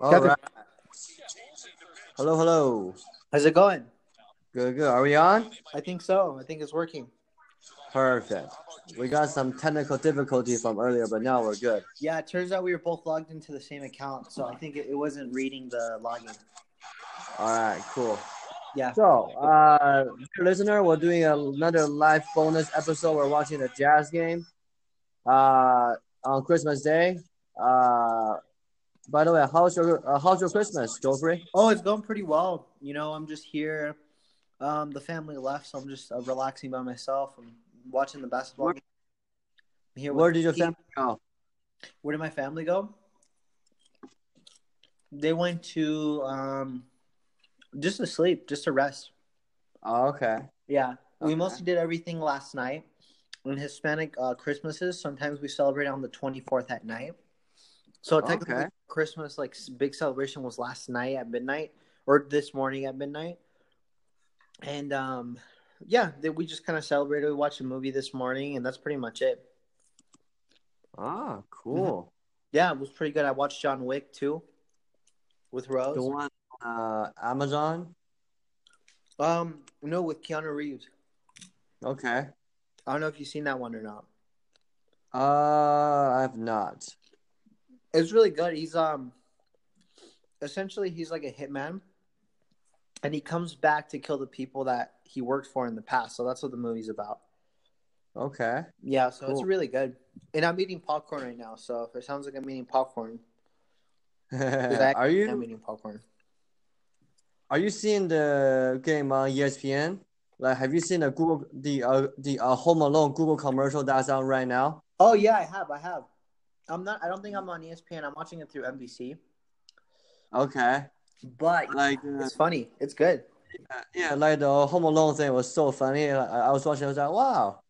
All Kevin. right. Hello, hello. How's it going? Good, good. Are we on? I think so. I think it's working. Perfect. We got some technical difficulty from earlier, but now we're good. Yeah, it turns out we were both logged into the same account, so I think it, it wasn't reading the login. All right, cool. Yeah. So, uh, listener, we're doing another live bonus episode. We're watching the Jazz game uh, on Christmas Day. Uh, by the way, how's your uh, how's your Christmas, Joffrey? Oh, it's going pretty well. You know, I'm just here. Um, the family left, so I'm just uh, relaxing by myself. I'm watching the basketball. Where- here Where did your family go? Where did my family go? They went to um, just to sleep, just to rest. Oh, okay. Yeah, we Okay. mostly did everything last night. In Hispanic uh, Christmases, sometimes we celebrate on the 24th at night. So technically, Okay. Christmas like big celebration was last night at midnight or this morning at midnight. And um, yeah, we just kind of celebrated. We watched a movie this morning, and that's pretty much it. Ah, cool. Yeah, it was pretty good. I watched John Wick too, with Rose. The one uh, Amazon. Um, no, with Keanu Reeves. Okay. I don't know if you've seen that one or not. Uh, I have not. It's really good. He's um essentially he's like a hitman and he comes back to kill the people that he worked for in the past. So that's what the movie's about. Okay. Yeah, so it's really good. And I'm eating popcorn right now, so if it sounds like I'm eating popcorn, I are am eating popcorn. are you seeing the game on ESPN? Like, have you seen the Google the uh, the uh, Home Alone Google commercial that's on right now? Oh yeah, I have, I have. I'm not I don't think I'm on ESPN. I'm watching it through NBC. Okay. But Like, uh, it's funny. It's good. yeah, like the Home Alone thing was so funny. Like, I I was watching, I was like, wow.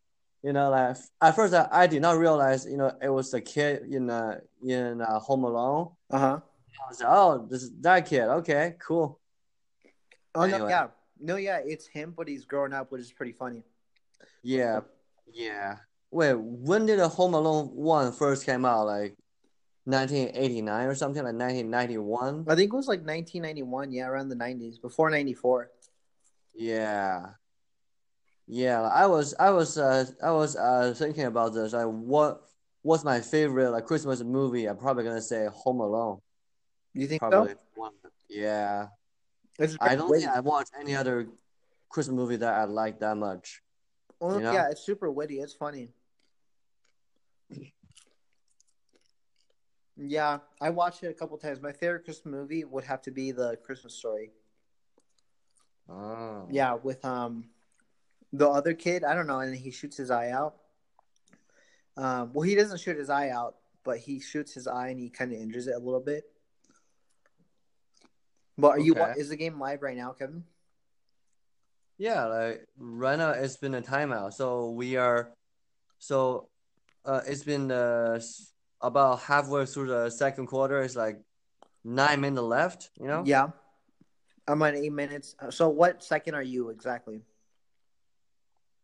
You know, like at first I, I did not realize, you know, it was the kid in uh, in uh, Home Alone. Uh-huh. I was like, oh, this is that kid. Okay, cool. Oh no, yeah. No, yeah, it's him, but he's growing up, which is pretty funny. Yeah, yeah. Wait, when did the Home Alone one first came out? Like 1989 or something, like 1991? I think it was like 1991, yeah, around the 90s, before 94. Yeah. Yeah, I was I was uh I was uh thinking about this. Like what what's my favorite like Christmas movie? I'm probably gonna say Home Alone. You think Probably so? one. Yeah. I don't witty. think I watched any other Christmas movie that I like that much. Well, you know? Yeah, it's super witty. It's funny. Yeah, I watched it a couple times. My favorite Christmas movie would have to be the Christmas Story. Oh. Yeah, with um the other kid. I don't know, and he shoots his eye out. Um, well, he doesn't shoot his eye out, but he shoots his eye and he kind of injures it a little bit. But are you? Is the game live right now, Kevin? Yeah, like right now it's been a timeout. So we are, so uh, it's been uh, about halfway through the second quarter. It's like nine minutes left, you know? Yeah. I'm on eight minutes. Uh, So, what second are you exactly?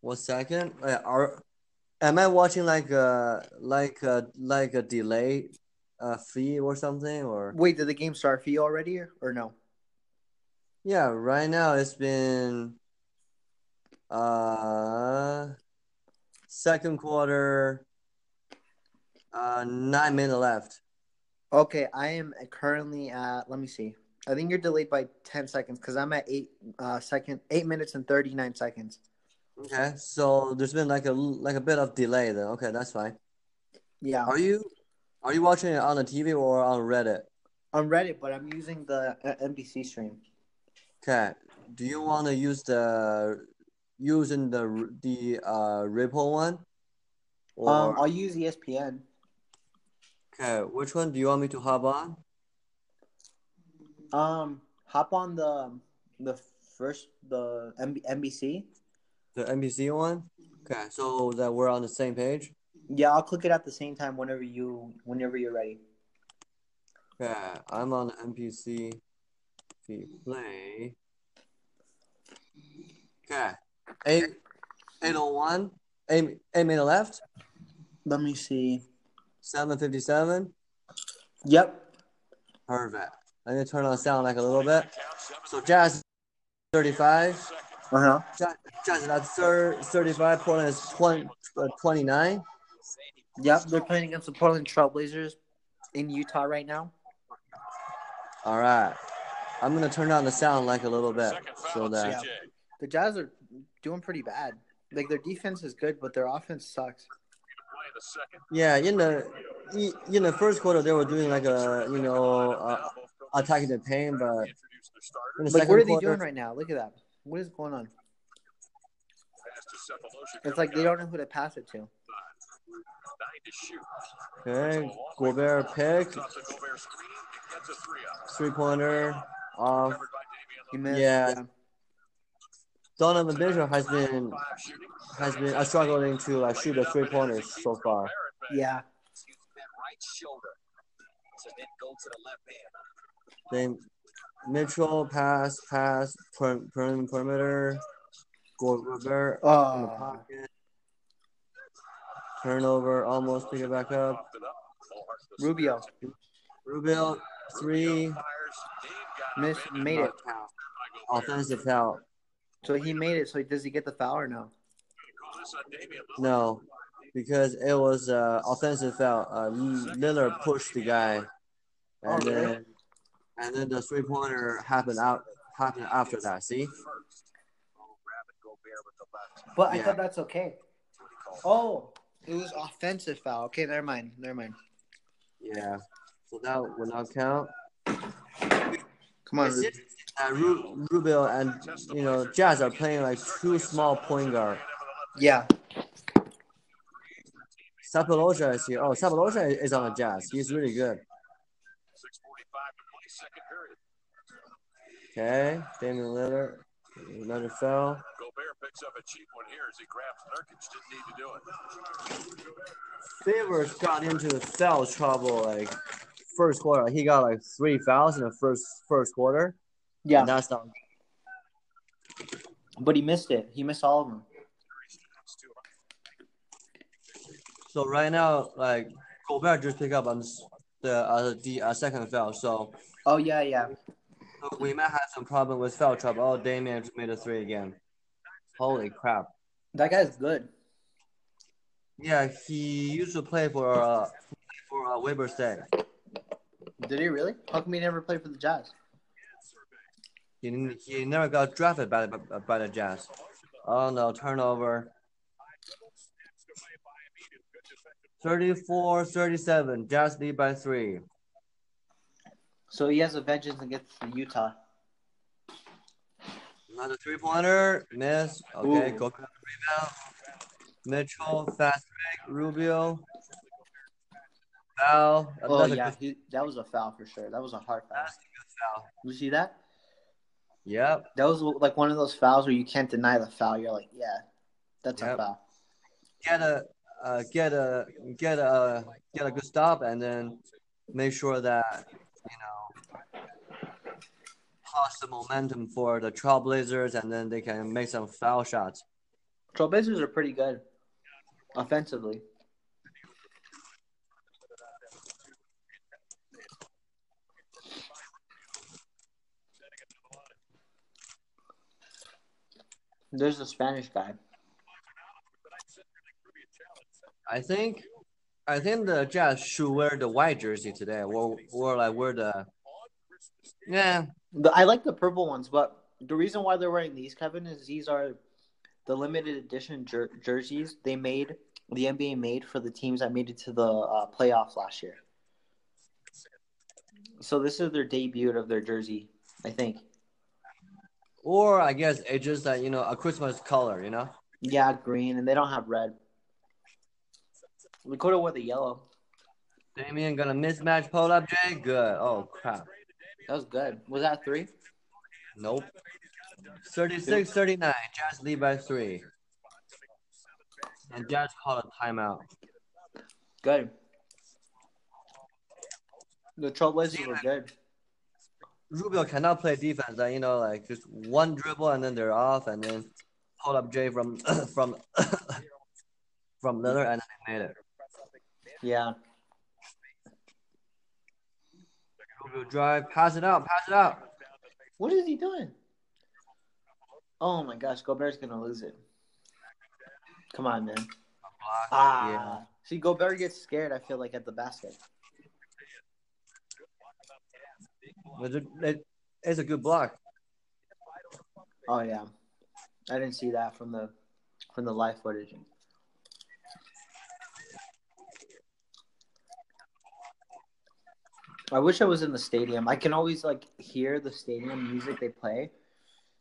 What second? Uh, are am I watching like a like a like a delay uh feed or something or Wait, did the game start for you already, or, or no? yeah, right now it's been uh second quarter uh nine minutes left. Okay, I am currently at. Let me see. I think you're delayed by ten seconds because I'm at eight uh second, eight minutes and thirty nine seconds. Okay, so there's been like a like a bit of delay then. Okay, that's fine. Yeah, Are you are you watching it on the TV or on Reddit? on Reddit, but I'm using the uh, NBC stream. Okay. Do you want to use the using the the uh Ripple one? Or Um, I'll use ESPN. Okay, which one do you want me to hop on? Um, hop on the the first the MB- NBC. The NBC one? Okay, so that we're on the same page. Yeah, I'll click it at the same time whenever you whenever you're ready. Okay, I'm on the feed play. Okay, eight eight oh one, eight eight minute left, Let me see. Seven fifty seven. Yep. Perfect. Let me turn on the sound like a little bit. So Jazz 35. Uh huh. Jazz, Jazz is at thir- 35. Portland is 20, uh, 29. Yep, they're playing against the Portland Trailblazers in Utah right now. All right. I'm going to turn down the sound like a little bit so that. Yeah. The Jazz are doing pretty bad. Like their defense is good, but their offense sucks. Yeah, in the in the first quarter they were doing like a you know uh, attacking the paint, but in the Like second what are they quarter, doing right now? Look at that. What is going on? It's like they don't know who to pass it to. Okay, Gobert pick, three pointer off. He missed. Yeah. Donovan Mitchell has been has been uh, struggling to like shoot the three pointers so far. Yeah. Then Mitchell pass pass per, per, perimeter. Gobert in the Oh. pocket. Turnover, almost pick it back up. Rubio Rubio three. miss made it. Offensive foul. So he made it. So does he get the foul or no? No, because it was uh, offensive foul. Uh, Lillard pushed the guy, and Oh, then and then the three pointer happened out happened after that. See? But I Yeah. thought that's okay. Oh, it was offensive foul. Okay, never mind. Never mind. Yeah. So that will not count. Come on. It's interesting that Ru- Rubio and you know Jazz are playing like two small point guard. Yeah. Sefolosha is here. Oh, Sefolosha is on the Jazz. He's really good. Okay, Damian Lillard, another foul. Gobert picks up a cheap one here as he grabs Nurkic. Didn't need to do it. Favors got into the foul trouble like first quarter. He got like three fouls in the first first quarter. Yeah. And that's not But he missed it. He missed all of them. so right now like Gobert just picked up on the uh, the uh, second foul. So Oh yeah, yeah. so we might have some problem with foul trouble. Oh, Damian just made a three again. Holy crap! That guy's good. Yeah, he used to play for uh for uh, Weber State. Did he really? How come he never played for the Jazz? He he never got drafted by by, by the Jazz. Oh no, turnover. 34-37. Jazz lead by three. So he has a vengeance against Utah. Another three pointer. Miss. Okay, Ooh. go for the rebound. Mitchell, fast break. Rubio. Foul. Oh yeah, he, that was a foul for sure. That was a hard foul. That's a good foul. You see that? Yep. That was like one of those fouls where you can't deny the foul. You're like, yeah, that's a foul. Get a uh, get a get a get a good stop and then make sure that you know cause the momentum for the Trailblazers and then they can make some foul shots. Trailblazers are pretty good offensively. There's a Spanish guy. I think I think the Jazz should wear the white jersey today or or like wear the yeah The, I like the purple ones, but the reason why they're wearing these, Kevin, is these are the limited edition jer- jerseys they made. The NBA made for the teams that made it to the uh, playoffs last year. So this is their debut of their jersey, I think. Or I guess it's just like you know a Christmas color you know Yeah, green, and they don't have red. We could have wore the yellow. Damian gonna mismatch pull up Jay good oh crap That was good. Was that three? nope 36-39 Jazz lead by three and Jazz called a timeout. Good. The Trailblazers were good. Rubio cannot play defense. Like, you know, like just one dribble and then they're off, and then pull up Jay from from from Lillard, and they made it. Yeah. Rubio drive, pass it out, pass it out. What is he doing? Oh my gosh, Gobert's gonna lose it. Come on, man. Ah, Yeah. see, Gobert gets scared. I feel like at the basket. But it, it, it's a good block. Oh yeah, I didn't see that from the from the live footage. I wish I was in the stadium. I can always like hear the stadium music they play,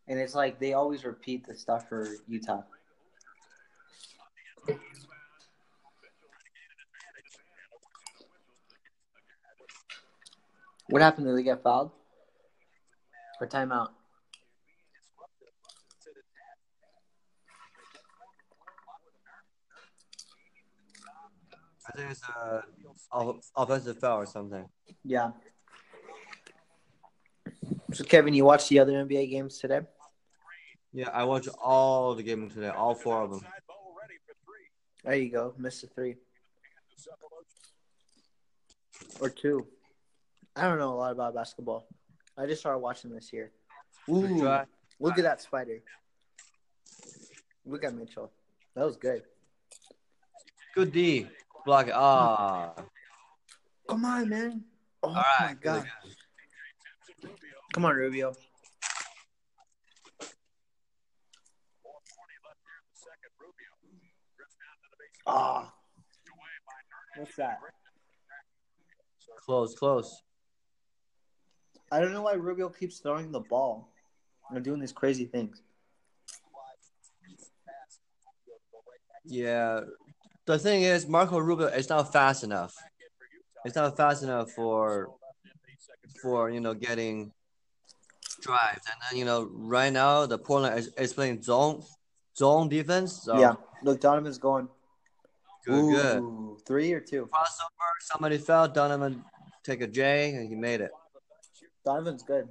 and it's like they always repeat the stuff for Utah. What happened? Did they get fouled? Or timeout? I think it's uh, a offensive foul or something. Yeah. So Kevin, you watched the other NBA games today? Yeah, I watched all the games today, all four of them. There you go. Missed a three. Or two. I don't know a lot about basketball. I just started watching this year. Ooh, try. look at that spider. Look at Mitchell. That was good. Good D. Block it. Ah. Come on, man. Oh All my god. good. Come on, Rubio. Ah. What's that? Close, close. I don't know why Rubio keeps throwing the ball and doing these crazy things. Yeah. The thing is, Marco Rubio is not fast enough. It's not fast enough for for you know getting drives, and then you know right now the Portland is, is playing zone zone defense. So Yeah. Look, Donovan's going. good, good. Three or two? Crossover, somebody fell. Donovan take a J, and he made it. Donovan's good.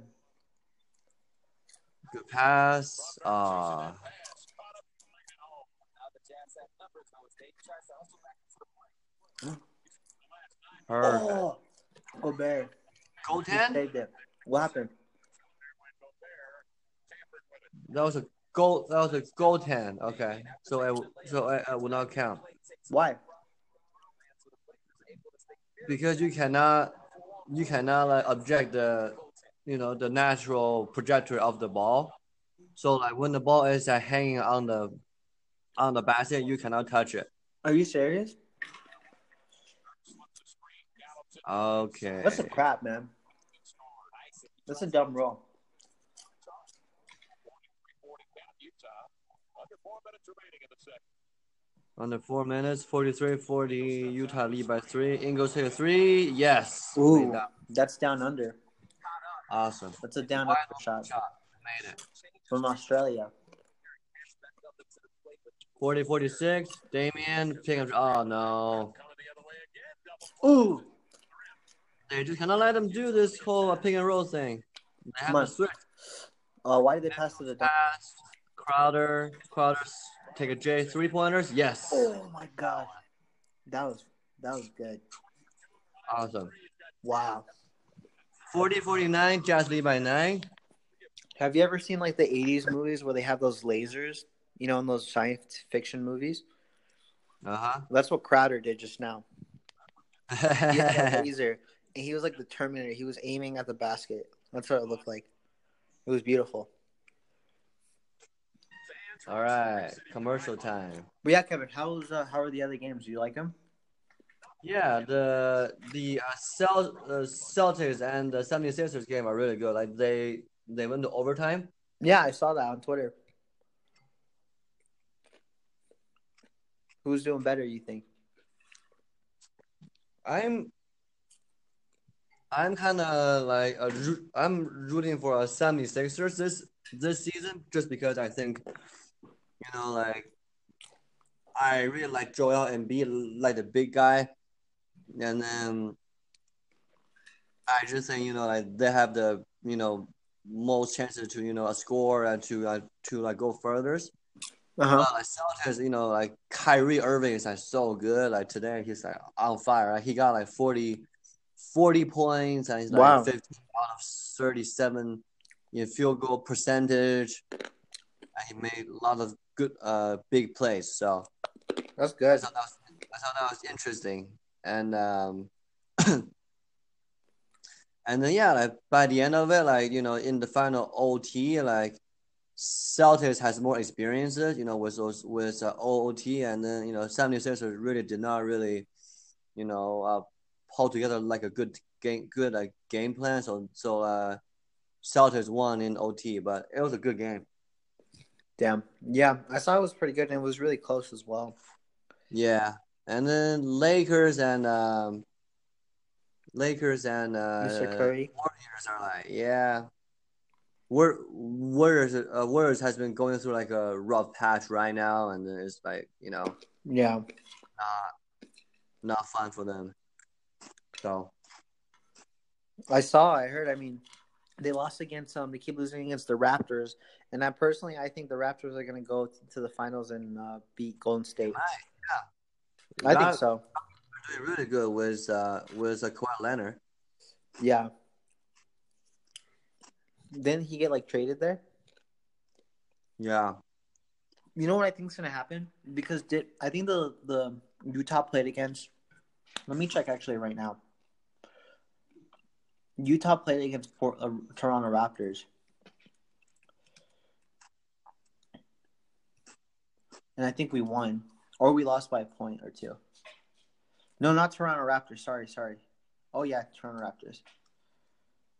Good pass. Ah. Perfect. Oh, Gobert. He Goaltend? What happened? That was a goal. That was a goaltend. Okay, so it so it, it will not count Why? because you cannot you cannot like object the you know the natural trajectory of the ball. So like when the ball is like, hanging on the on the basket, you cannot touch it. Are you serious? Okay. That's a crap, man. That's a dumb rule. Under four minutes, 43-40, Utah lead by three. Ingles hit a three. Yes. Ooh, that's down under. Awesome. That's a down under shot Shot. Made it. from Australia. 40 46. Damian pick up. Oh no. Ooh, They just cannot let them do this whole uh, pick and roll thing. They have to switch. uh, why did they pass to the? Pass. Crowder. Crowder take a J. Three pointers. Yes. Oh my god, that was that was good. Awesome. Wow. 40 49. Jazz lead by nine. Have you ever seen like the '80s movies where they have those lasers? You know, in those science fiction movies. Uh huh. That's what Crowder did just now. He had a laser, and he was like the Terminator. He was aiming at the basket. That's what it looked like. It was beautiful. All right. Commercial time. But yeah, Kevin, how's uh, how are the other games? Do you like them? Yeah, the the uh, Cel- uh, Celtics and the 76ers game are really good. Like they they went to overtime. Yeah, I saw that on Twitter. Who's doing better? You think? I'm I'm kind of like a, roo- I'm rooting for a 76ers this this season just because I think you know like I really like Joel Embiid like the big guy and then I just think you know like they have the you know most chances to you know score and to uh, to like go further. Uh huh. But like Celtics, you know, like Kyrie Irving is like so good. Like today, he's like on fire. Like, he got like 40, 40 points and he's like Wow. 15 out of 37 in field goal percentage. And he made a lot of good uh big plays. So That's I good. thought that was, I thought that was interesting. And um and then yeah, like by the end of it, like you know, in the final OT, like Celtics has more experiences, you know, with those with uh, OOT, and then you know, 76ers really did not really, you know, uh, pull together like a good game, good like game plan. So so uh, Celtics won in OT, but it was a good game. Damn. Yeah, I saw it was pretty good and it was really close as well. Yeah, and then Lakers and um, Lakers and uh, Mr. Curry. Warriors are like, yeah. War- Warriors, uh, Warriors has been going through like a rough patch right now, and it's like you know Yeah. not not fun for them. So I saw, I heard, I mean, they lost against um they keep losing against the Raptors. And I personally I think the Raptors are gonna go to the finals and uh, beat Golden State. I think so. doing really good was uh with uh, Kawhi Leonard. Yeah. Didn't he get like traded there? Yeah, You know what I think's gonna happen? Because did I think the the Utah played against? Let me check actually right now. Utah played against Port, uh, Toronto Raptors, and I think we won, or we lost by a point or two. No, not Toronto Raptors. Sorry, sorry. Oh yeah, Toronto Raptors.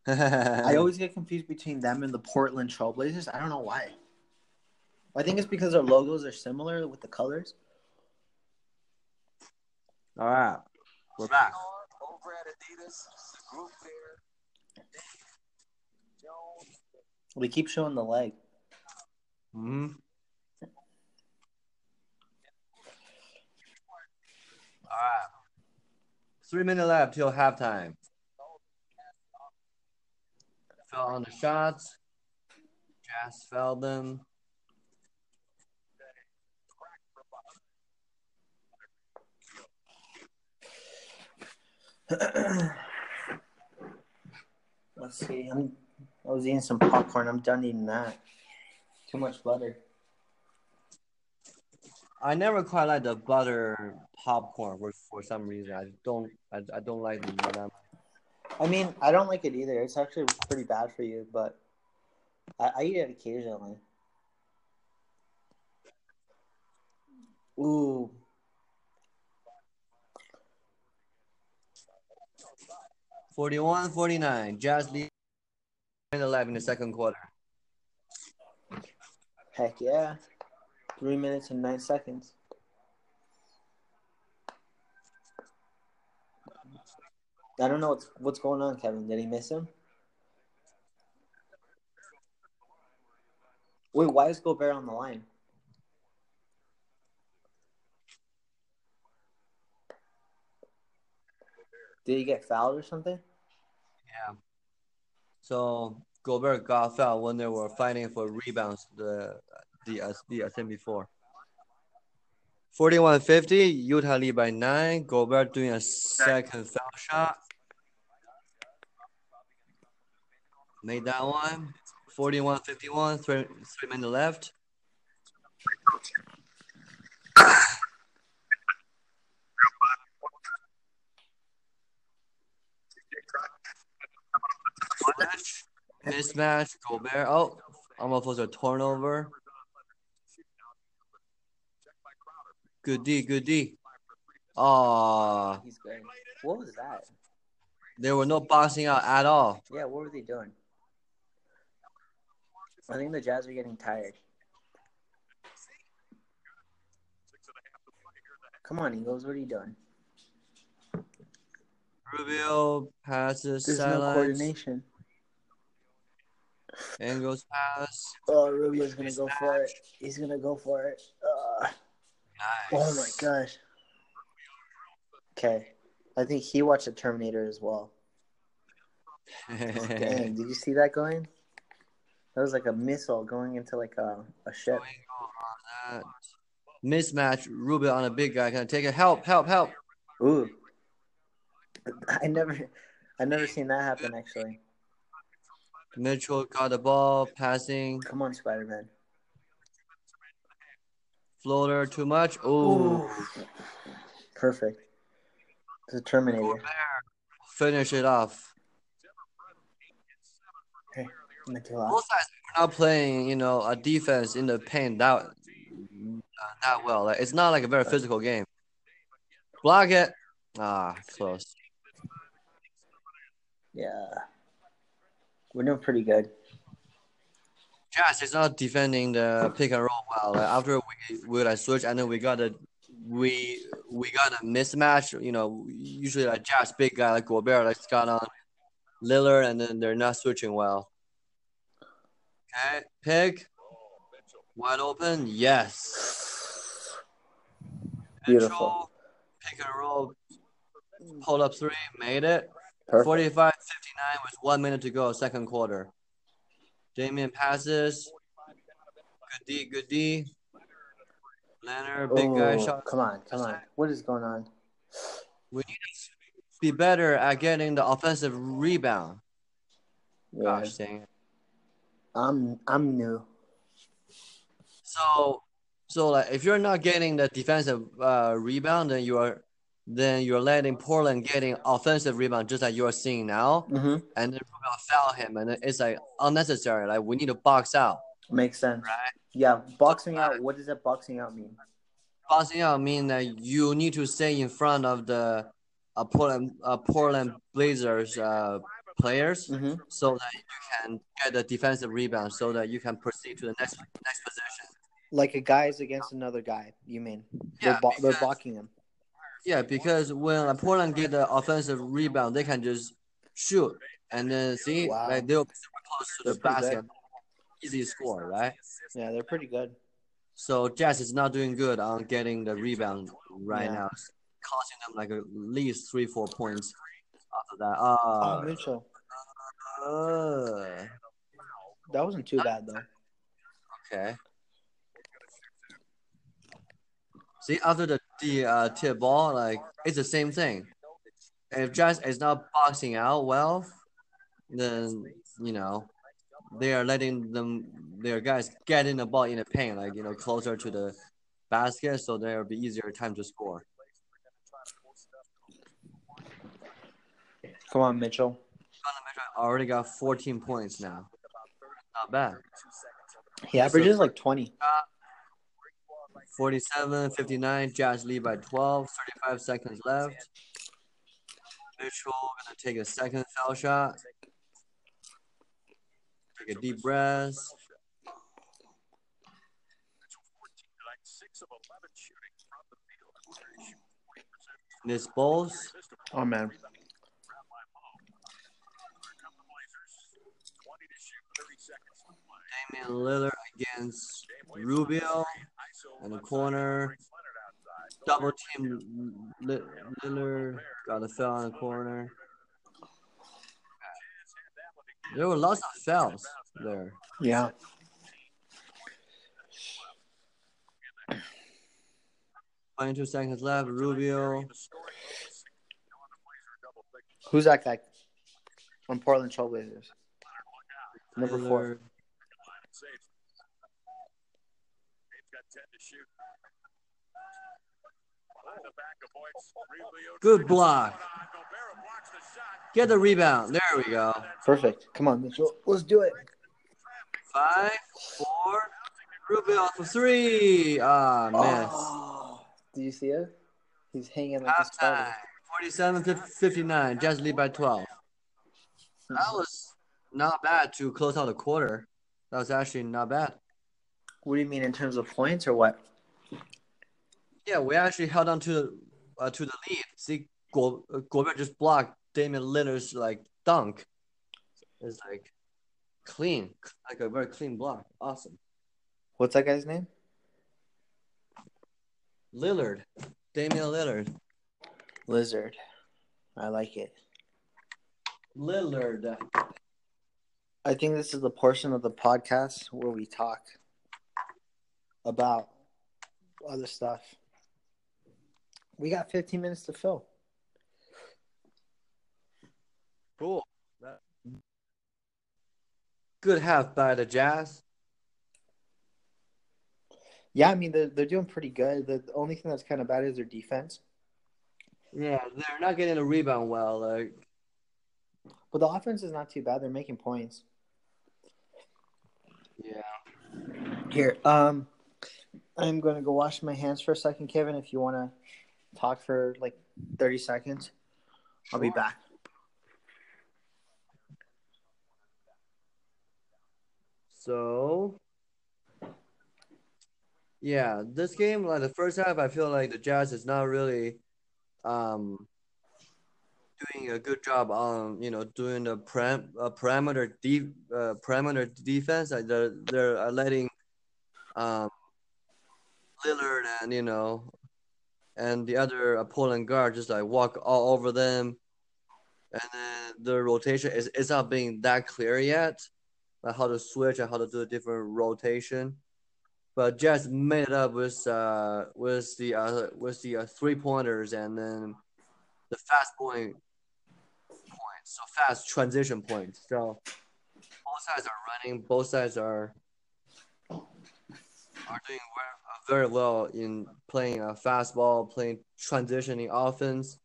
I always get confused between them and the Portland Trailblazers. I don't know why. I think it's because their logos are similar with the colors. All right, we're back. Over at Adidas, the group there. Jones, We keep showing the leg. hmm three minutes left till halftime. Fell on the shots. Jazz fell them. Let's see. I'm, I was eating some popcorn. I'm done eating that. Too much butter. I never quite like the butter popcorn for, for some reason. I don't I, I don't like them. I mean, I don't like it either. It's actually pretty bad for you, but I, I eat it occasionally. Ooh. Forty-one, forty-nine. Jazz lead alive in the second quarter. Heck yeah. Three minutes and nine seconds. I don't know what's what's going on, Kevin. Did he miss him? Wait, why is Gobert on the line? Did he get fouled or something? Yeah. So Gobert got fouled when they were fighting for rebounds. The the uh, the same before. 41-50, Utah lead by nine. Gobert doing a second foul shot. Made that one. 41-51, three, three minutes left. Mismatch, mismatch, Gobert. Oh, I'm almost was a turnover. Good D, good D. Oh, He's good. What was that? there were no boxing out at all. Yeah, what were they doing? I think the Jazz are getting tired. Come on, Ingles. What are you doing? Rubio passes There's no coordination. Ingles pass. Oh, Rubio's gonna go for it. He's gonna go for it. Ugh. Oh my gosh. Okay, I think he watched the Terminator as well. Dang, did you see that going? That was like a missile going into like a, a ship. Uh, mismatch. Rubio on a big guy. Can I take it? Help! Help! Help! Ooh. I never I've never seen that happen actually. Mitchell got the ball, passing, Come on, Spider Man. Floater too much. Ooh, Perfect. The Terminator. finish it off. Mitchell. Both sides are not playing, you know, a defense in the paint that uh, that well. Like, it's not like a very physical game. Block it. Ah, close. Yeah. We're doing pretty good. Jazz is not defending the pick and roll well. Like after we we like switch and then we got a we we got a mismatch. You know, usually like Jazz big guy like Gobert like got on Lillard and then they're not switching well. Okay, pick wide open. Yes. Beautiful. Mitchell, Pick and roll. Pull up three. Made it. Perfect. 45 59 with one minute to go, second quarter. Damian passes. Good D, good D. Leonard, big guy Oh, shot. Come on, come on. What is going on? We need to be better at getting the offensive rebound. Yeah. Gosh dang it. I'm I'm new. So, so like if you're not getting the defensive uh, rebound, then you are, then you're letting Portland getting offensive rebound, just like you are seeing now, Mm-hmm. and then we're foul him, and it's like unnecessary. Like we need to box out, Makes sense. right? Yeah, boxing out. What does that boxing out mean? Boxing out mean that you need to stay in front of the uh, Portland uh, Portland Blazers uh, players Mm-hmm. so that you can get the defensive rebound so that you can proceed to the next next position. Like a guy is against another guy. You mean? Yeah, they're, bo- they're blocking him. Yeah, because when uh, Portland get the offensive rebound, they can just shoot and then see Wow. like they'll be super close to the basket, good. easy score, right? Yeah, they're pretty good. So Jazz is not doing good on getting the rebound right Yeah. now, costing them like at least three four points after that. Oh, Uh, Mitchell, uh, that wasn't too bad though. okay. See, after the the uh, tip ball, like it's the same thing. If Jazz is not boxing out well, then you know they are letting them their guys get in the ball in the paint, like you know closer to the basket, so there will be easier time to score. Come on, Mitchell. Mitchell already got 14 points now. Not bad. He averages like twenty. 47 59. Jazz lead by 12. 35 seconds left. Mitchell gonna take a second foul shot. Take a deep breath. Six of 11 shooting from the field. Miss Bowles. Oh man, Come the Blazers. 20 to shoot, 30 seconds. Damian Lillard against Rubio in the corner. Double team Lillard. Got a foul in the corner. There were lots of fouls there. yeah. Twenty-two seconds left. Rubio. Who's that guy? On Portland Trailblazers. Number four. Lillard. Safe. They've got 10 to shoot. Behind the back of Boyd's Rubio Good block. Gobert blocks the shot. Get the rebound. There we go. Perfect. Come on, Mitchell. Let's do it. Five, four. Rubio for three. Ah, miss. Oh, do you see it? He's hanging like a spider. Halftime. 47 to 59. Jazz lead by 12. That was not bad to close out the quarter. That was actually not bad. What do you mean in terms of points or what? Yeah, we actually held on to uh, to the lead. See, Go- uh, Gobert just blocked Damian Lillard's like dunk. It's like clean, like a very clean block. Awesome. What's that guy's name? Lillard, Damian Lillard, Lizard. I like it. Lillard. I think this is the portion of the podcast where we talk about other stuff. We got 15 minutes to fill. Cool. Good half by the Jazz. Yeah, I mean they're they're doing pretty good. The only thing that's kind of bad is their defense. Yeah, they're not getting a rebound well. Like, But the offense is not too bad. They're making points. yeah. Here, um, I'm going to go wash my hands for a second, Kevin. If you want to talk for like 30 seconds, I'll be back. So, yeah, this game, like the first half, I feel like the Jazz is not really um doing a good job on you know doing the param uh, parameter deep uh, parameter defense. Like they're they're letting um Lillard and you know and the other opponent guard just like walk all over them, and then the rotation is is not being that clear yet like how to switch and how to do a different rotation. But Jazz made it up with uh with the uh with the uh, three pointers and then the fast point points, so fast transition points. So both sides are running. Both sides are are doing very well in playing a fastball, playing transitioning offense.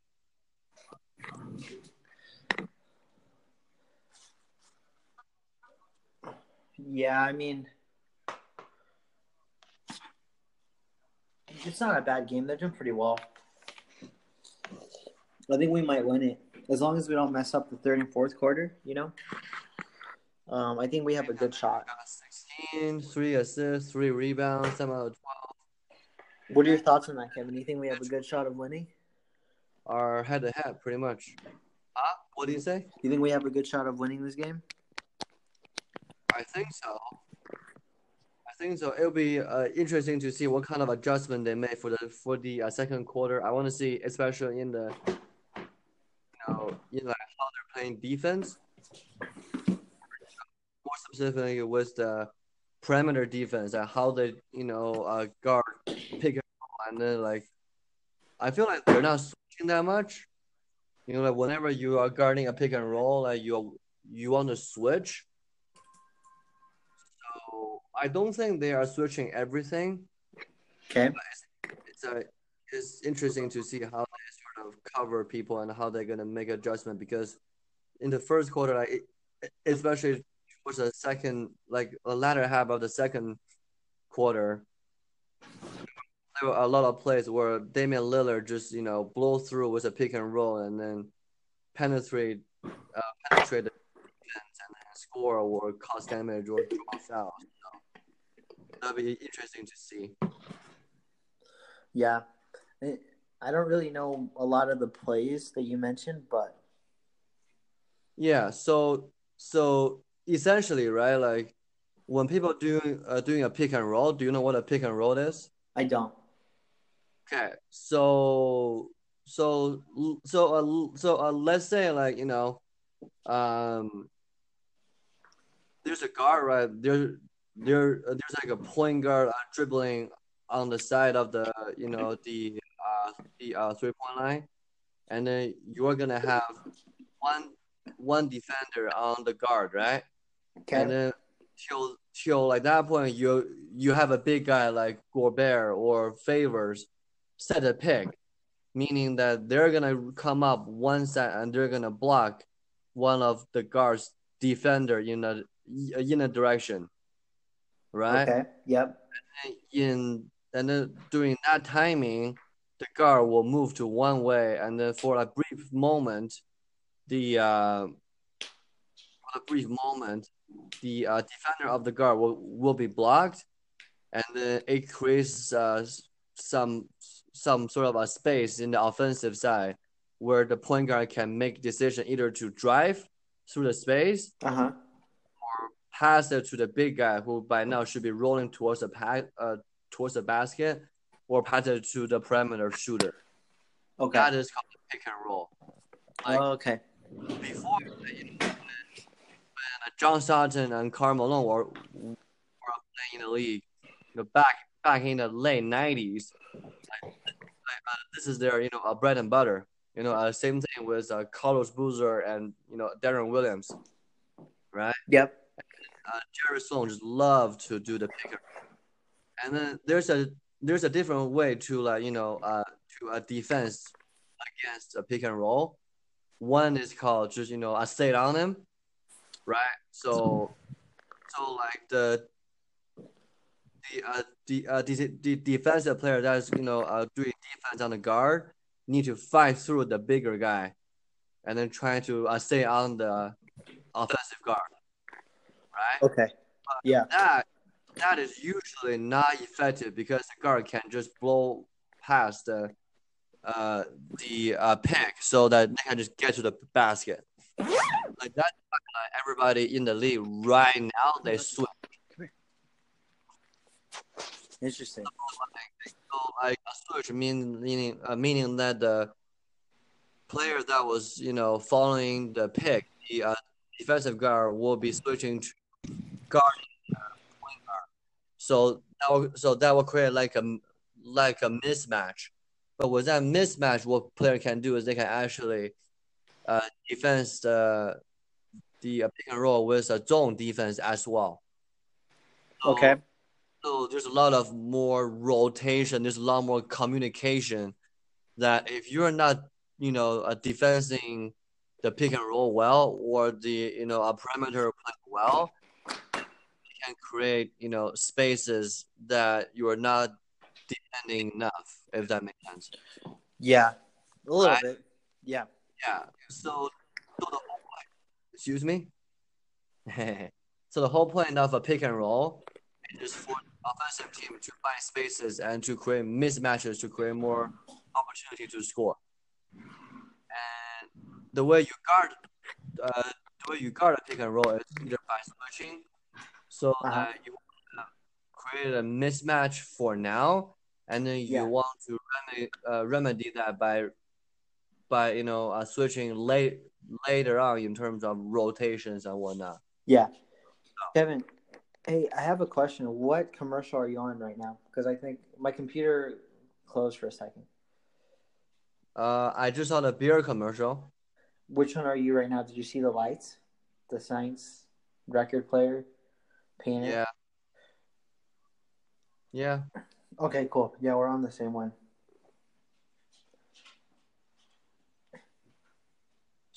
Yeah, I mean, it's not a bad game. They're doing pretty well. I think we might win it as long as we don't mess up the third and fourth quarter. You know, um, I think we have a good shot. Got 16, three assists, three rebounds, seven out of 12. What are your thoughts on that, Kevin? Do you think we have a good shot of winning? are head to head pretty much. Huh? What do you say? You think we have a good shot of winning this game? I think so. I think so. It'll be uh, interesting to see what kind of adjustment they make for the for the uh, second quarter. I want to see, especially in the, you know, you know how they're playing defense. More specifically with the perimeter defense and how they, you know, uh, guard pick and roll, and then like, I feel like they're not switching that much. You know, like whenever you are guarding a pick and roll, like you you want to switch. So I don't think they are switching everything. Okay. It's a, it's interesting to see how they sort of cover people and how they're gonna make adjustment because in the first quarter, like it, especially towards the second, like the latter half of the second quarter, there were a lot of plays where Damian Lillard just you know blow through with a pick and roll and then penetrate, uh, penetrate the defense and then score or cause damage or draw fouls. So that'd be interesting to see. Yeah. I- I don't really know a lot of the plays that you mentioned, but Yeah, so so essentially, right? Like when people doing uh, doing a pick and roll, do you know what a pick and roll is? I don't. Okay, so so so uh, so uh, let's say like you know, um, there's a guard right there. There uh, there's like a point guard uh, dribbling on the side of the you know the uh the uh three point line, and then you're gonna have one one defender on the guard, right? Okay. And then till till like that point, you you have a big guy like Gobert or Favors set a pick, meaning that they're gonna come up one side and they're gonna block one of the guards defender in a in a direction, right? Okay. Yep. In and then during that timing, the guard will move to one way, and then for a brief moment, the uh, for a brief moment, the uh, defender of the guard will, will be blocked, and then it creates uh, some some sort of a space in the offensive side where the point guard can make decision either to drive through the space Uh huh. pass it to the big guy who by now should be rolling towards the pack, uh, towards the basket, or pass it to the perimeter shooter. Okay. That is called the pick and roll. Like Oh, okay. before, you know, John Stockton and Karl Malone were, were playing in the league, you know, back back in the late '90s, like, uh, this is their you know uh, bread and butter. You know, uh, same thing with uh, Carlos Boozer and you know Deron Williams, right? Yep. uh, Jerry Sloan just loved to do the pick and roll. And then there's a there's a different way to like you know uh to a defense against a pick and roll. One is called just you know a stay on him, right? So so like the the uh the uh the, the defensive player that's you know uh doing defense on the guard need to fight through the bigger guy, and then try to uh, stay on the offensive guard, right? Okay. Yeah. that that is usually not effective because the guard can just blow past the uh the uh pick so that they can just get to the basket. Like that uh, everybody in the league right now they switch. Interesting. So like a switch mean meaning uh, meaning that the player that was you know following the pick, the uh, defensive guard will be switching to guard uh, point guard. So that will, so that will create like a like a mismatch. But with that mismatch, what player can do is they can actually uh, defense the the uh, pick and roll with a zone defense as well. So- Okay. so there's a lot of more rotation. There's a lot more communication. That if you're not, you know, uh, defending the pick and roll well, or the you know a perimeter play well, you can create you know spaces that you are not defending enough. If that makes sense. Yeah. A little Right. bit. Yeah. Yeah. So, so the excuse me. so the whole point of a pick and roll is for the offensive team to find spaces and to create mismatches to create more opportunity to score. And the way you guard, uh, the way you guard a pick and roll is either by switching, so Uh-huh. that you uh, create a mismatch for now, and then you Yeah. want to remedy, uh, remedy that by by you know uh, switching late later on in terms of rotations and whatnot. Yeah. Kevin, hey, I have a question. What commercial are you on right now? Because I think my computer closed for a second. Uh, I just saw the beer commercial. Which one are you right now? Did you see the lights? The Saints record player painted? Yeah. Yeah. Okay, cool. Yeah, we're on the same one.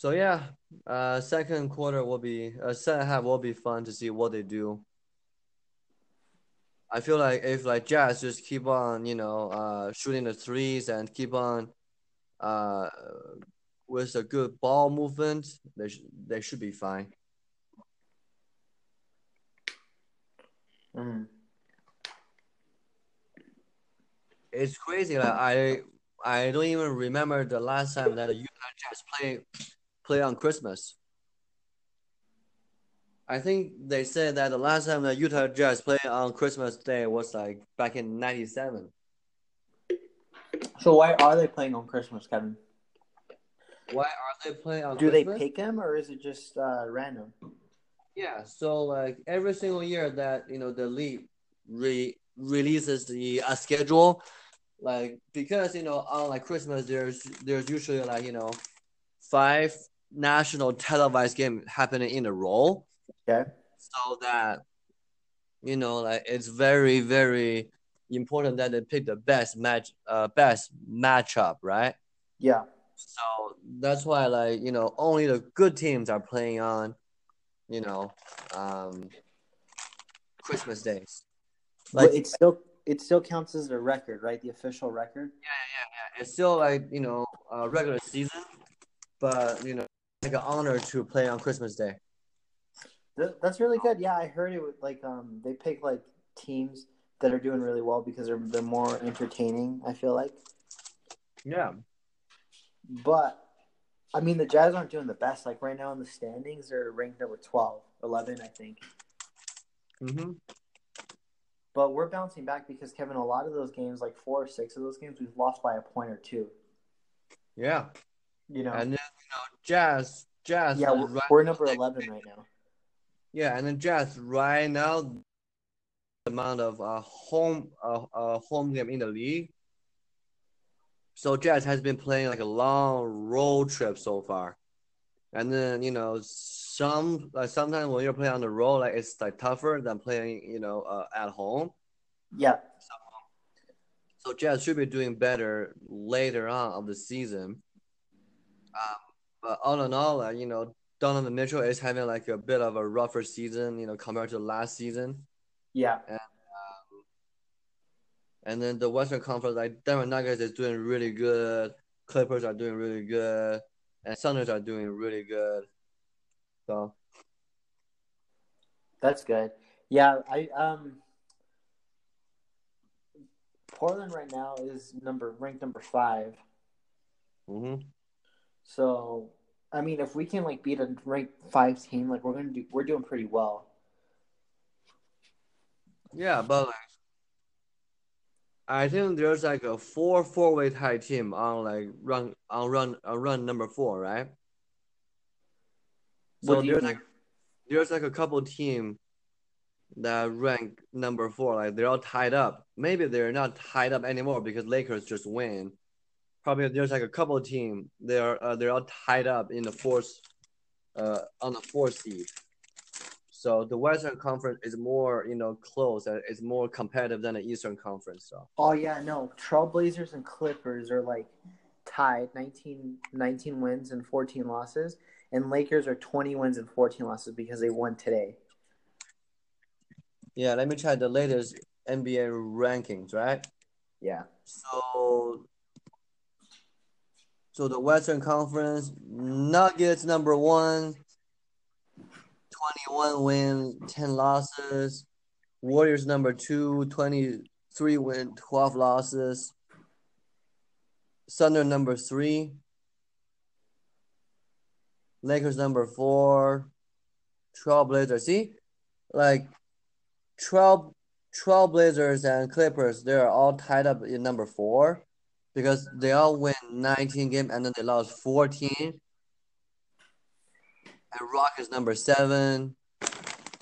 So yeah, uh, second quarter will be uh, second half will be fun to see what they do. I feel like if like Jazz just keep on, you know, uh, shooting the threes and keep on, uh, with a good ball movement, they sh- they should be fine. Mm. It's crazy. Like I I don't even remember the last time that the Utah Jazz play play on Christmas. I think they said that the last time the Utah Jazz played on Christmas Day was like back in '97. So why are they playing on Christmas, Kevin? Why are they playing on Do they pick them or is it just uh, random? Yeah, so like every single year that you know the league re releases the uh, schedule, like because you know on like Christmas there's there's usually like you know five national televised game happening in a row, Okay. so that you know like it's very very important that they pick the best match uh best matchup, right? Yeah. So that's why, like, you know, only the good teams are playing on, you know, um, Christmas days. But Like, it still it still counts as a record, right? The official record. Yeah, yeah, yeah, it's still like, you know, uh, regular season, but, you know, like an honor to play on Christmas Day. That's really good. Yeah, I heard it. Like, um, they pick like teams that are doing really well because they're they're more entertaining. I feel like, Yeah. but I mean, the Jazz aren't doing the best. Like right now in the standings, they're ranked number 12, 11, I think. Mm-hmm. But we're bouncing back because Kevin, a lot of those games, like four or six of those games, we've lost by a point or two. Yeah. You know, And then, you know, Jazz, Jazz, yeah, we're, right we're number eleven right now. Yeah, and then Jazz right now, the amount of uh, home uh, uh home game in the league. so Jazz has been playing like a long road trip so far, and then you know some like sometimes when you're playing on the road, like it's like tougher than playing you know uh, at home. Yeah. So Jazz should be doing better later on of the season. Um, but all in all, uh, you know, Donovan Mitchell is having like a bit of a rougher season, you know, compared to last season. Yeah. And then the Western Conference, like Denver Nuggets is doing really good. Clippers are doing really good, and Suns are doing really good. So That's good. Yeah, I um Portland right now is number ranked number five. hmm So I mean if we can like beat a ranked five team, like we're gonna do we're doing pretty well. yeah, but like, I think there's like a four four way tie team on like run on run on run number four, right? So there's mean? like there's like a couple team that rank number four, like they're all tied up. Maybe they're not tied up anymore because Lakers just win. Probably there's like a couple team they're uh, they're all tied up in the fourth uh on the fourth seed. So the Western Conference is more you know close and it's more competitive than the Eastern Conference. So Oh yeah, no. Trailblazers and Clippers are like tied 19, 19 wins and 14 losses. And Lakers are 20 wins and 14 losses because they won today. yeah, let me try the latest NBA rankings, right? Yeah. So, so the Western Conference Nuggets number one, 21 wins, 10 losses. Warriors number two, 23 win, 12 losses. Thunder number three. Lakers number four. Trailblazers. See, like Trail Trailblazers and Clippers, they're all tied up in number four because they all win 19 games and then they lost 14. And Rockets number seven.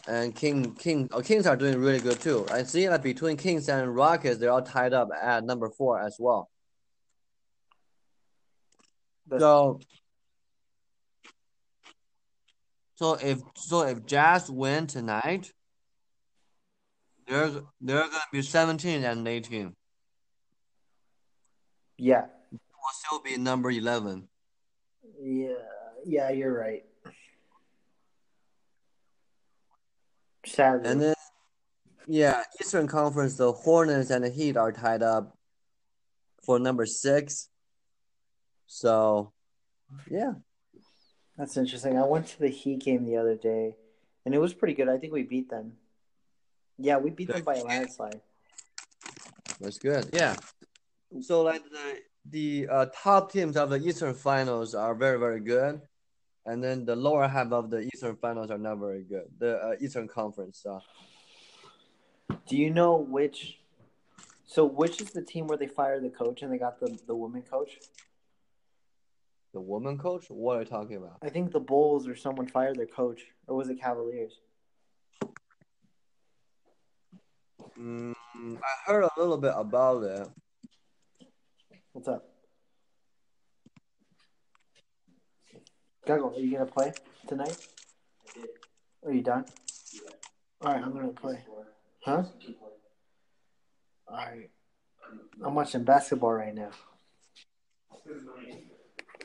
And King King oh, Kings are doing really good too. I see that between Kings and Rockets, they're all tied up at number four as well. That's- So so if so if Jazz win tonight, they're they're gonna be 17 and 18. Yeah. Will still be number 11. Yeah. Yeah, you're right. Sadly. And then, yeah, Eastern Conference, the Hornets and the Heat are tied up for number six. So, yeah, That's interesting. I went to the Heat game the other day, and it was pretty good. I think we beat them. Yeah, we beat them by a landslide. that's good. Yeah. So, like the the uh, top teams of the Eastern Finals are very very good, and then the lower half of the Eastern Finals are not very good. The uh, Eastern Conference. So, Do you know which? So, which is the team where they fired the coach and they got the the woman coach? the woman coach. What are you talking about? I think the Bulls or someone fired their coach, or was it Cavaliers? Mm, I heard a little bit about it. What's up? Gago, are you gonna play tonight? I did. Are you done? Yeah. All right, I'm gonna play. Huh? All right. I'm watching basketball right now.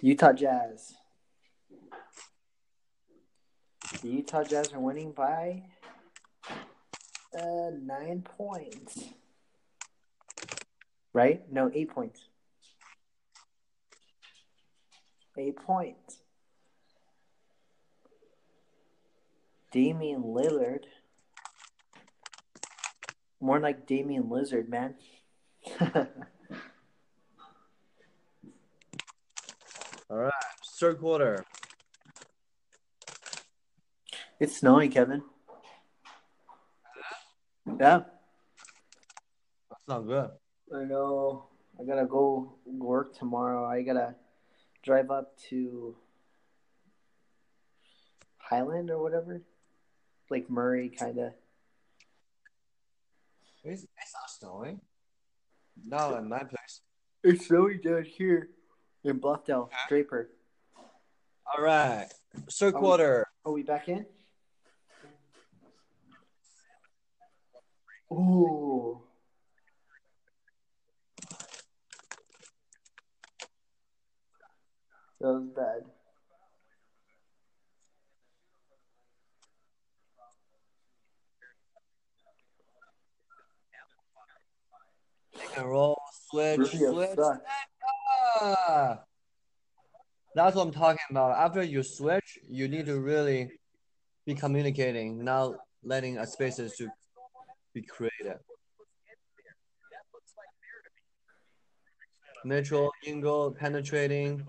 Utah Jazz. The Utah Jazz are winning by uh, nine points. Right? No, eight points. Eight points. Damian Lillard. More like Damian Lizard, man. All right, third quarter. it's snowing, Kevin. Yeah. That's not good. I know. I gotta go work tomorrow. I gotta drive up to Highland or whatever, like Murray, kind of. It's, it's not snowing. Not in my place. It's snowing down here in Bluffdale, Draper. All right. Third Are we- quarter. Are we back in? Ooh. That was bad. And roll. Switch. Rubio switch. Ah. That's what I'm talking about. After you switch, you need to really be communicating, not letting a spaces to be created. Mitchell, Ingle, penetrating.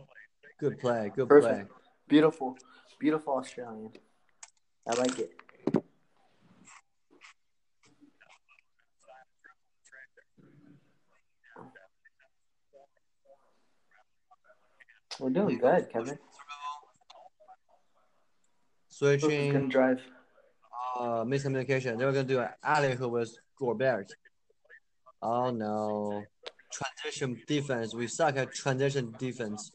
Good play. Good play. Beautiful. Beautiful Australian. I like it. We're doing good, Kevin. Switching. drive? Uh, miscommunication. They were gonna do an alley hoop with Gobert. Oh no. Transition defense. We suck at transition defense.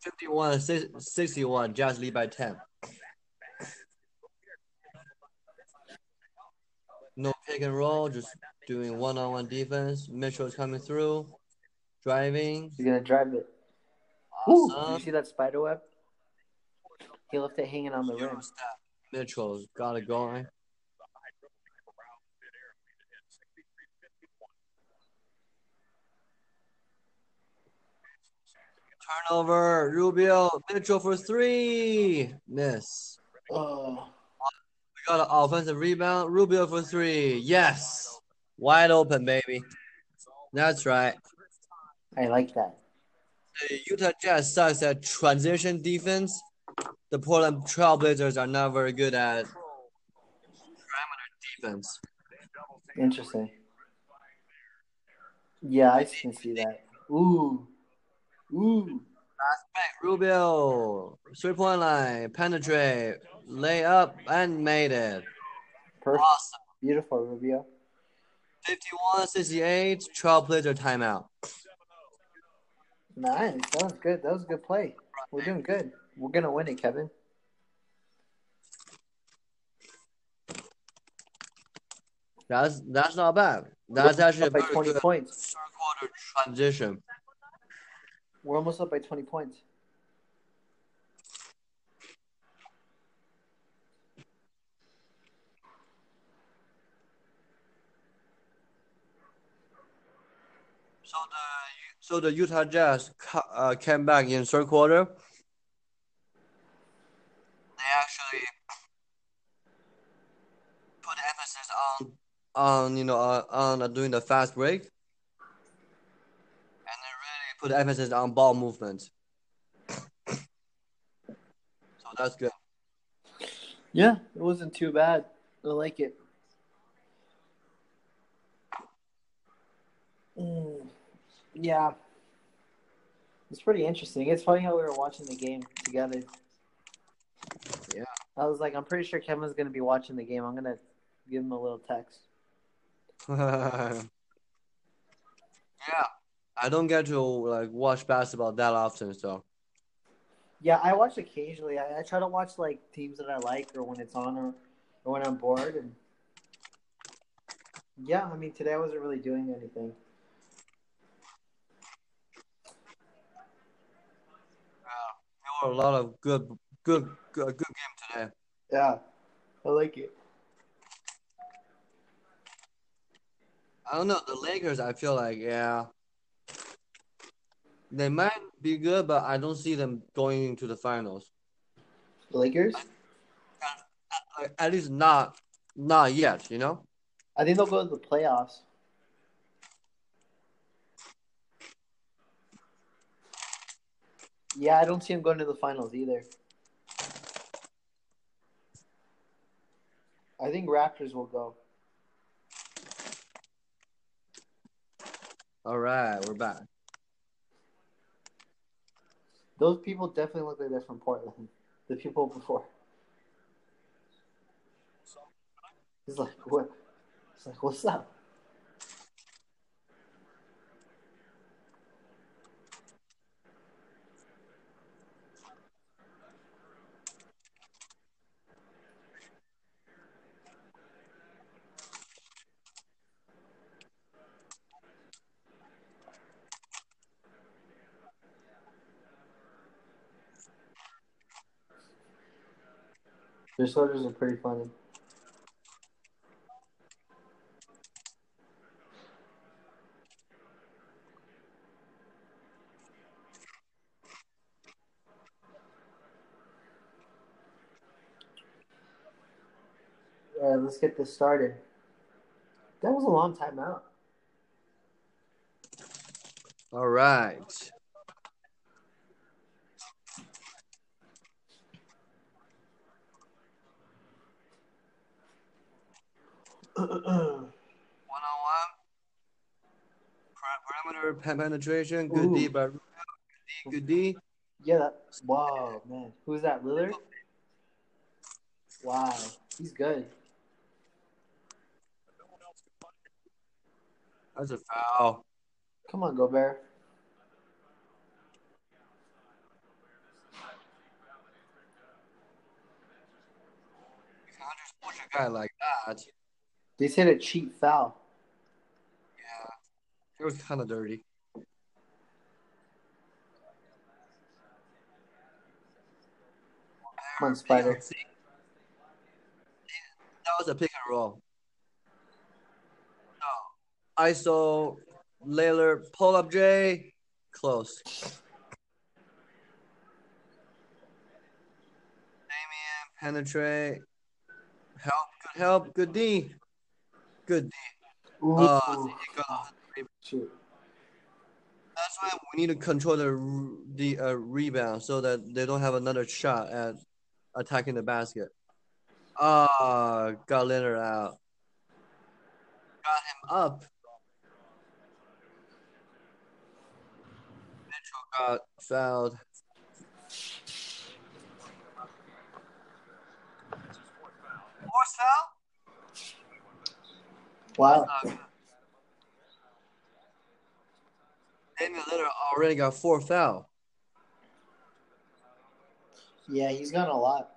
51 61, Jazz lead by 10. No pick and roll, just doing one on one defense. Mitchell's coming through, driving. He's gonna drive it. Ooh, you see that spider web? He left it hanging on the rim. Euro. Mitchell's got it going. Turnover, Rubio, Mitchell for three. Miss. Oh, We got an offensive rebound. Rubio for three. Yes. Wide open, baby. That's right. I like that. The Utah Jazz sucks at transition defense. The Portland Trailblazers are not very good at perimeter defense. Interesting. Yeah, I can see that. Ooh, ooh. Back, Rubio, three point line, penetrate, lay up, and made it. Perfect. Awesome. Beautiful, Rubio. 51 68, Trailblazer timeout. Nice. That was good. That was a good play. We're doing good. We're gonna win it, Kevin. That's that's not bad. That's actually a very 20 good points. third quarter transition. We're almost up by 20 points. So the so the Utah Jazz ca- uh, came back in third quarter. They actually put emphasis on on you know uh, on uh, doing the fast break, and they really put emphasis on ball movement. So that's good. Yeah, it wasn't too bad. I like it. Mm, yeah. It's pretty interesting. It's funny how we were watching the game together. Yeah. I was like, I'm pretty sure Kevin's going to be watching the game. I'm going to give him a little text. yeah, I don't get to like watch basketball that often, so. Yeah, I watch occasionally. I, I try to watch like teams that I like or when it's on or, or when I'm bored. And yeah, I mean, today I wasn't really doing anything. There were a lot of good, good, good, good game today. Yeah, I like it. I don't know the Lakers. I feel like yeah, they might be good, but I don't see them going into the finals. The Lakers? Like, At least not, not yet. You know. I think they'll go to the playoffs. Yeah, I don't see them going to the finals either. I think Raptors will go. All right, we're back. Those people definitely look like they're from Portland. The people before. He's like, what? It's like, what's up? Soldiers are pretty funny. All right, let's get this started. That was a long time out. All right. One on one. Perimeter penetration. Good D by Rubio. Good D. Good D. yeah, that. Wow, man. Who's that? Lillard? Wow, he's good. That's a foul. Come on, Gobert. You can't just push a guy like that. They said a cheap foul. Yeah, it was kind of dirty. Come on, Spider. That was a pick and roll. No. ISO, Lillard, pull up J, close. Damian, penetrate. Help, good help, good D. Good D. Ooh, Uh, so you got- shoot. that's why we need to control the the uh, rebound so that they don't have another shot at attacking the basket. Ah, got Leonard out. Got him up. Mitchell got fouled. Fourth foul? Wow. Damian Lillard already got four foul. Yeah, he's got a lot.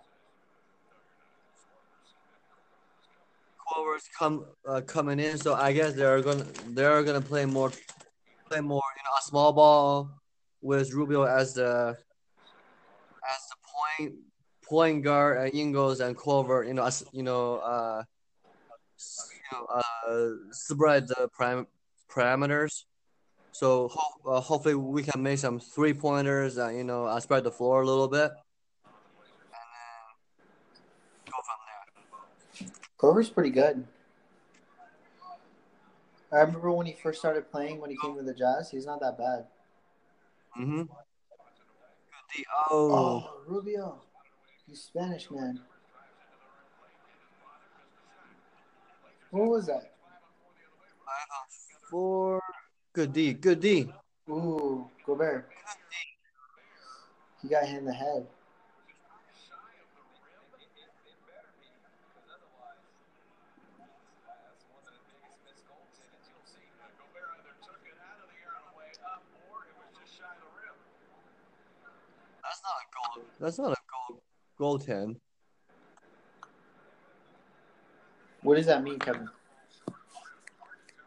Korver's come uh, coming in, so I guess they're gonna they're gonna play more play more you know a small ball with Rubio as the as the point point guard and Ingles and Korver you know as you know uh you know uh spread the prim- parameters. So ho- uh, hopefully we can make some three pointers and you know uh, spread the floor a little bit, and then go from there. Pretty good. I remember when he first started playing when he came to the Jazz. He's not that bad. Good Oh. Oh, Rubio, you Spanish man. What was that? Four. Good D. Good D. Ooh, Gobert. He got hit in the head. That's not a goal. That's not a goal. Goal ten. What does that mean, Kevin?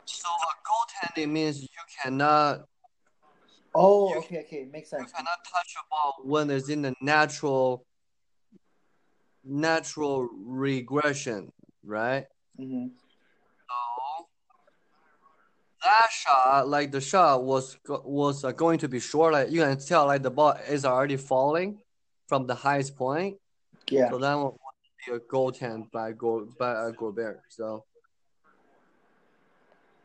So a goaltending means you cannot Oh, You- okay, okay, makes sense. you cannot touch a ball when it's in the natural natural regression, right? hmm So that shot, like the shot was was uh, going to be short. Like you can tell, like the ball is already falling from the highest point. Yeah. So that would be a goaltend by Go by uh, Gobert. So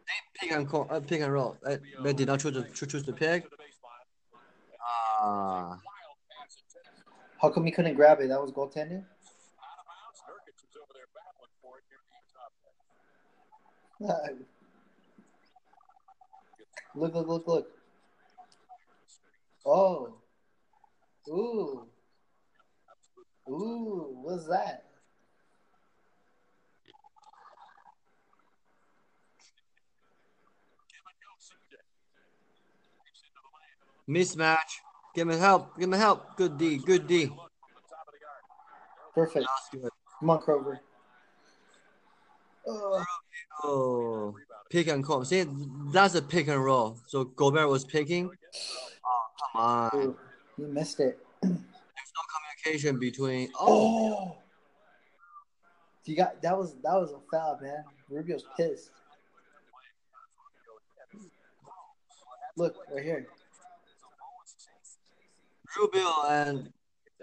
they pick and call, uh, pick and roll. Uh, they did not choose to choose to pick. Ah, How come he couldn't grab it? That was goaltending. look, look, look, look. Oh. Ooh. Ooh, what's that? Mismatch. Give me help. Give me help. Good D. Good D. Perfect. Good. Come on, Kroger. Oh, Oh, pick and call. See, that's a pick and roll. So Gobert was picking. Oh, come on. ooh, you missed it. There's no communication between. Oh, Oh, You got that was that was a foul, man. Rubio's pissed. Look right here. Rubio and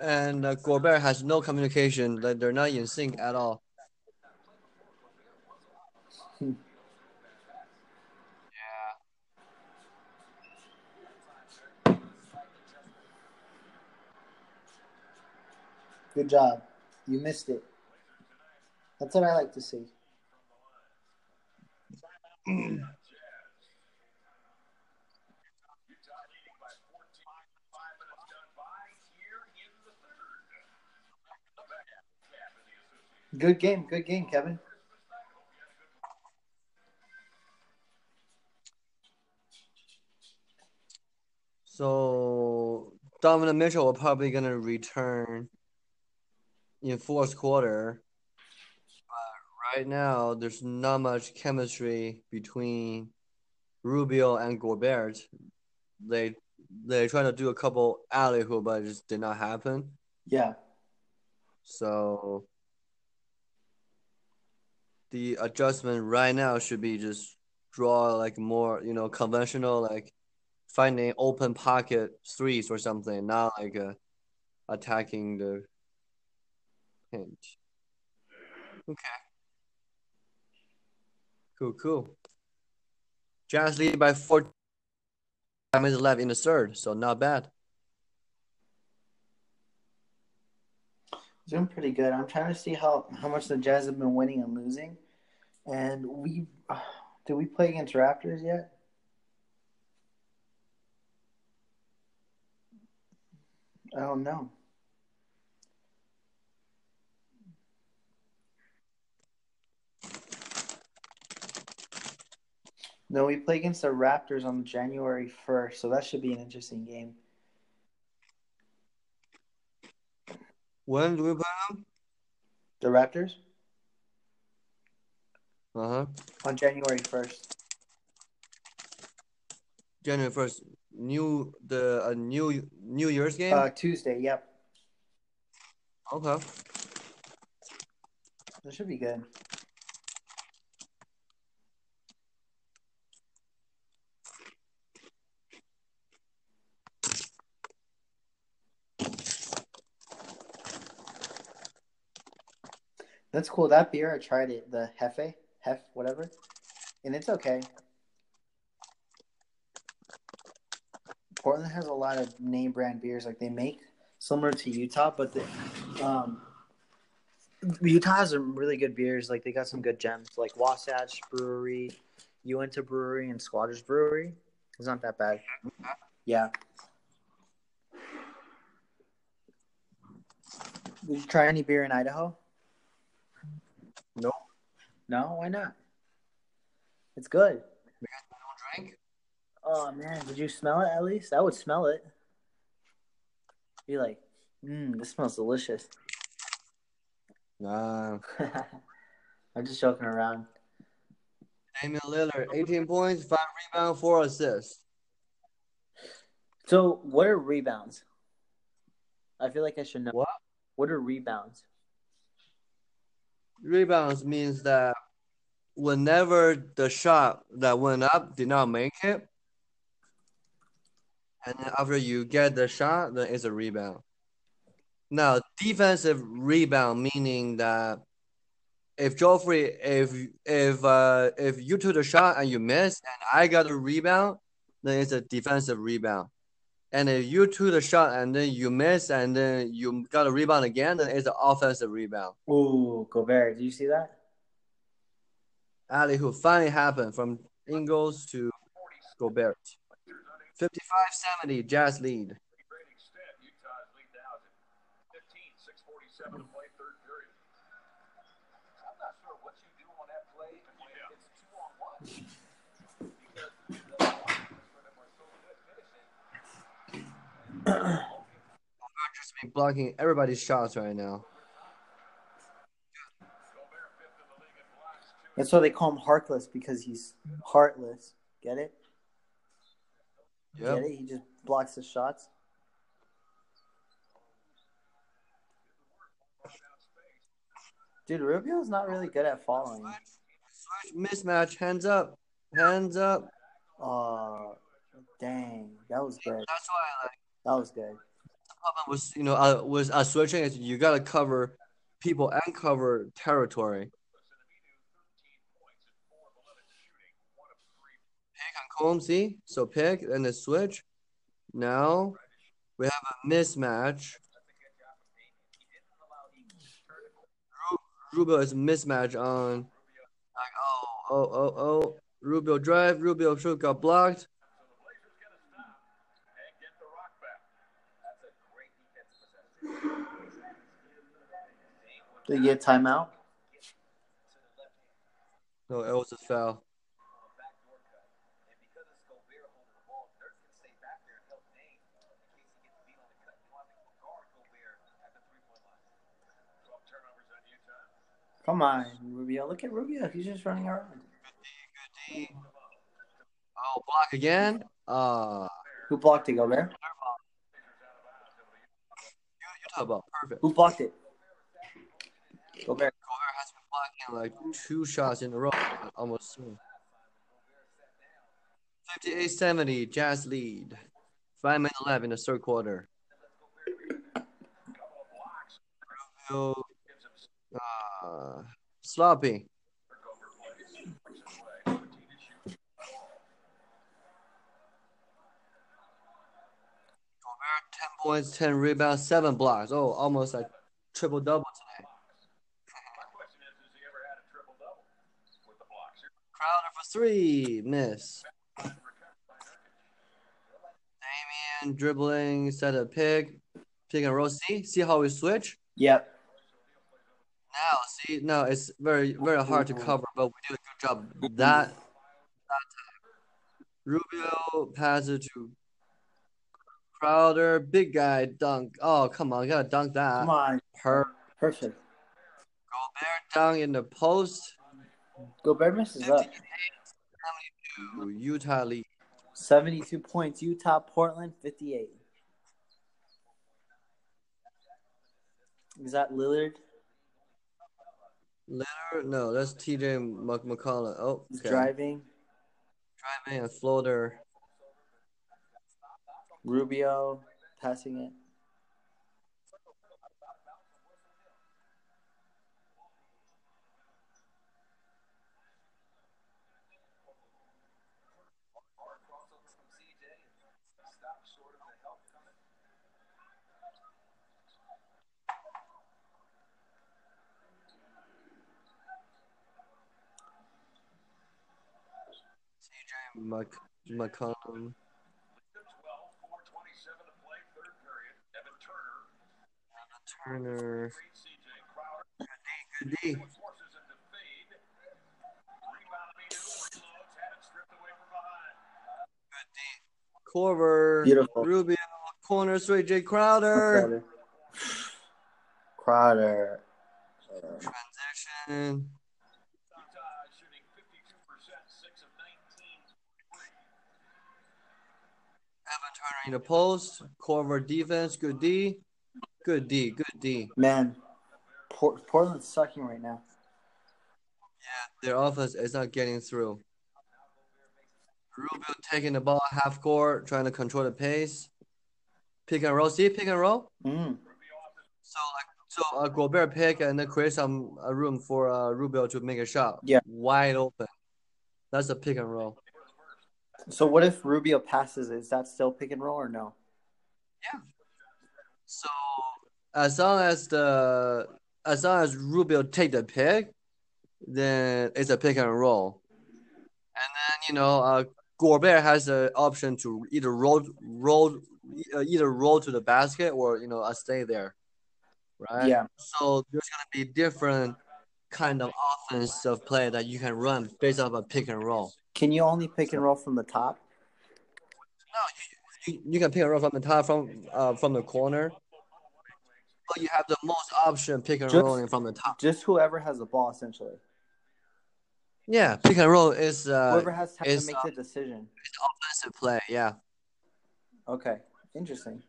and uh, Gobert has no communication. Like they're not in sync at all. Good job. You missed it. That's what I like to see. Good game. Good game, Kevin. So Donovan Mitchell will probably gonna return in fourth quarter. But right now, there's not much chemistry between Rubio and Gobert. They they tried to do a couple alley hoop, but it just did not happen. Yeah. So the adjustment right now should be just draw like more, you know, conventional like finding open pocket threes or something, not like uh, attacking the hint. Okay. Cool, cool. Jazz lead by four minutes left in the third, so not bad. Doing pretty good. I'm trying to see how, how much the Jazz have been winning and losing. And we uh, did we play against Raptors yet? I don't know. No, we play against the Raptors on January 1st, so that should be an interesting game. When do we play them? The Raptors Uh huh. on January 1st. January first. New the a new New Year's game. Uh, Tuesday, yep. okay. That should be good. That's cool. That beer, I tried it. The Hefe, Hef, whatever, and it's okay. Portland has a lot of name brand beers, like they make similar to Utah, but the um, Utah has some really good beers. Like they got some good gems, like Wasatch Brewery, Uinta Brewery, and Squatters Brewery. It's not that bad. Yeah. Did you try any beer in Idaho? No. No, why not? It's good. Drink. Oh man, did you smell it at least? I would smell it. Be like, mmm, this smells delicious. Nah. I'm just joking around. Damian Lillard, 18 points, five rebounds, four assists. So, what are rebounds? I feel like I should know. What? What are rebounds? Rebounds means that whenever the shot that went up did not make it, and then after you get the shot, then it's a rebound. Now, defensive rebound meaning that if Joffrey, if if uh if you took the shot and you missed, and I got a rebound, then it's a defensive rebound. And if you took the shot and then you missed and then you got a rebound again, then it's an offensive rebound. Ooh, Gobert. Did you see that? alley who finally happened from Ingles to Gobert. 55-70, Jazz lead. Great extent. Utah's lead now is at 15, 647 to play third period. I'm not sure what you do on that play when it's two on one. Because the offense for them are so good Just been blocking everybody's shots right now. Gobert fifth in the league in blocks, two That's why they call him Heartless because he's heartless. Get it? Yep. Get it? He just blocks the shots. Dude, Rubio's not really good at following. Mismatch. Hands up. Hands up. Oh, dang. That was good. That's why I like That was good. was you know uh, was uh, switching you gotta cover people and cover territory. Pick on Combs, see? So pick and then switch. Now we have a mismatch. Rubio is mismatch on like oh oh oh oh Rubio drive, Rubio shoot got blocked. Did he get timeout? No, it was a foul. Come on, Rubio. Look at Rubio. He's just running around. Oh, block again. Uh Who blocked it, Gobert? you, you talk about perfect. Who blocked it? Gobert. Gobert has been blocking like two shots in a row, almost. soon. 58-70, Jazz lead. Five minutes left in the third quarter. Rubio, uh, sloppy. Gobert, 10 points, 10 rebounds, 7 blocks. Oh, almost like triple double today. Crowder for three, miss. Damian dribbling, set a pick, pick and roll. See, see how we switch. Yep. Now, see, now it's very, very hard to cover, but we did a good job that that time. Rubio passes to Crowder, big guy dunk. Oh, come on, gotta dunk that. Come on. Per Perfect. Gobert dunk in the post. Gobert messes up. Utah lead. 72 points. Utah, Portland, 58. Is that Lillard? Lillard? no, that's TJ Mc- McCollum. Oh, He's okay. driving. Driving and floater. Rubio passing it. TJ Mc- McCollum. Turner. Good D. Good D. Korver. Beautiful. Rubio. Corner straight J Crowder. Crowder. Uh, Transition. In the post. Korver defense. Good D. Good D. Good D. man, Port- Portland's sucking right now. Yeah, their offense is not getting through. Rubio taking the ball half court, trying to control the pace. Pick and roll. See, pick and roll. Mm. So like, so uh, Gobert pick and then create some uh, room for uh, Rubio to make a shot. Yeah. wide open. That's a pick and roll. So what if Rubio passes? Is that still pick and roll or no? Yeah. So as long as the as long as Rubio take the pick, then it's a pick and roll. And then you know, uh, Gobert has the option to either roll roll uh, either roll to the basket or you know uh, stay there, right? Yeah. So there's gonna be different kind of offensive play that you can run based off a pick and roll. Can you only pick and roll from the top? No, you, you, can pick and roll from the top from uh from the corner, but you have the most option pick and Just- rolling from the top. Just whoever has the ball, essentially. Yeah, pick and roll is uh whoever has time to make uh, the decision. It's offensive play. Yeah. Okay, interesting.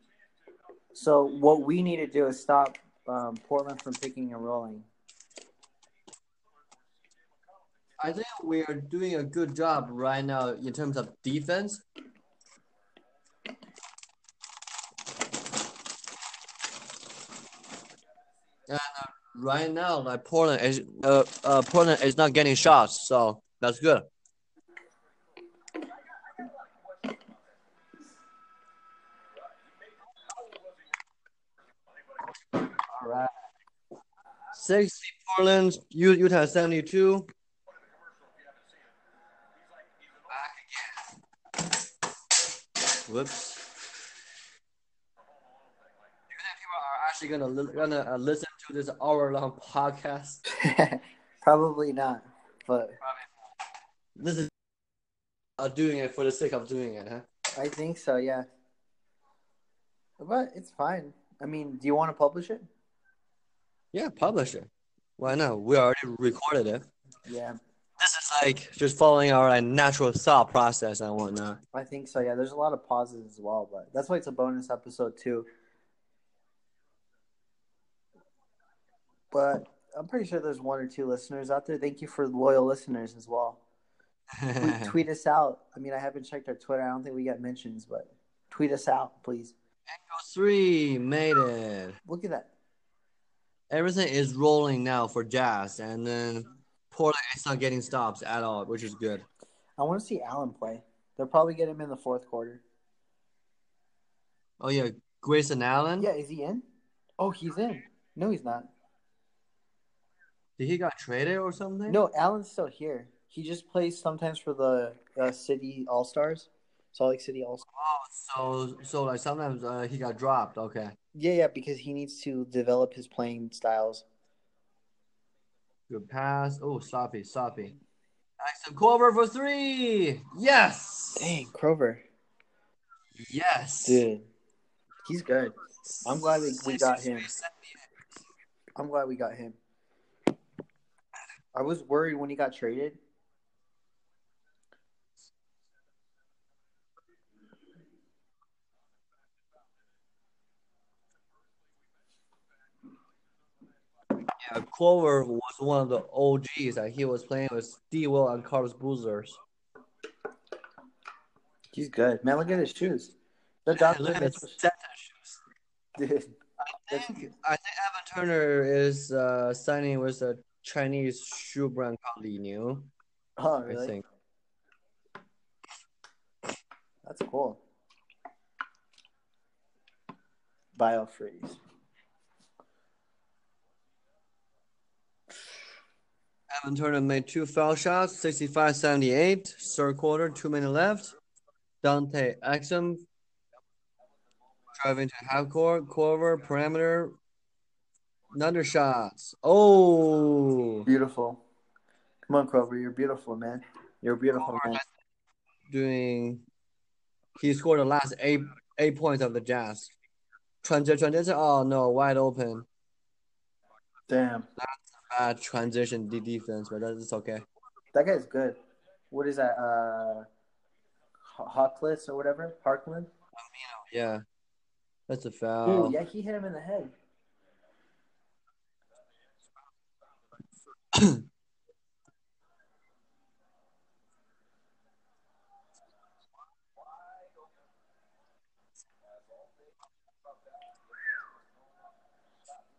So what we need to do is stop um, Portland from picking and rolling. I think we are doing a good job right now in terms of defense. And uh, right now, like Portland is uh, uh Portland is not getting shots, so that's good. All right. 60 Portland, Utah 72. Back again. Whoops. Do you think people are actually gonna li- gonna uh, listen to this hour long podcast? Probably not, but This is uh, doing it for the sake of doing it, huh? I think so. Yeah. But it's fine. I mean, do you want to publish it? Yeah, publish it. Why not? We already recorded it. Yeah, This is like just following our natural thought process and whatnot. I think so. Yeah, there's a lot of pauses as well, but that's why it's a bonus episode too. But I'm pretty sure there's one or two listeners out there. Thank you for loyal listeners as well. Tweet, tweet us out. I mean, I haven't checked our Twitter. I don't think we got mentions, but tweet us out, please. Echo Three made it. Look at that. Everything is rolling now for Jazz, and then Is not getting stops at all, which is good. I want to see Allen play. They'll probably get him in the fourth quarter. Oh yeah, Grayson Allen. Yeah, is he in? Oh, he's in. No, he's not. Did he got traded or something? No, Allen's still here. He just plays sometimes for the uh, City All Stars, Salt Lake City All Stars. Oh, so so like sometimes uh, he got dropped. Okay, Yeah, yeah, because he needs to develop his playing styles. Good pass. Oh, Soppy, Soppy. Axel Korver for three. Yes. Dang, Korver, Yes. dude, he's good. I'm glad we, we got him. I'm glad we got him. I was worried when he got traded. Yeah, Korver was one of the OGs that he was playing with Steve Will and Carlos Boozers. He's good. Man, look at his shoes. Look at his shoes. dude. I think. I think Evan Turner is uh, signing with a Chinese shoe brand called Li Ning. Oh, I really? think. That's cool. Biofreeze. Evan Turner made two foul shots, 65-78, third quarter, two minutes left. Dante Exum driving to half court, Korver, perimeter, another shots. Oh, Beautiful. Come on, Korver. You're beautiful, man. You're beautiful man. doing. He scored the last eight eight points of the Jazz. Transition, transition. Oh no, wide open. Damn. Bad transition de- defense, but that's okay. That guy's good. What is that? Uh, Harkless or whatever? Parkland? Yeah, that's a Ooh, foul. yeah, he hit him in the head.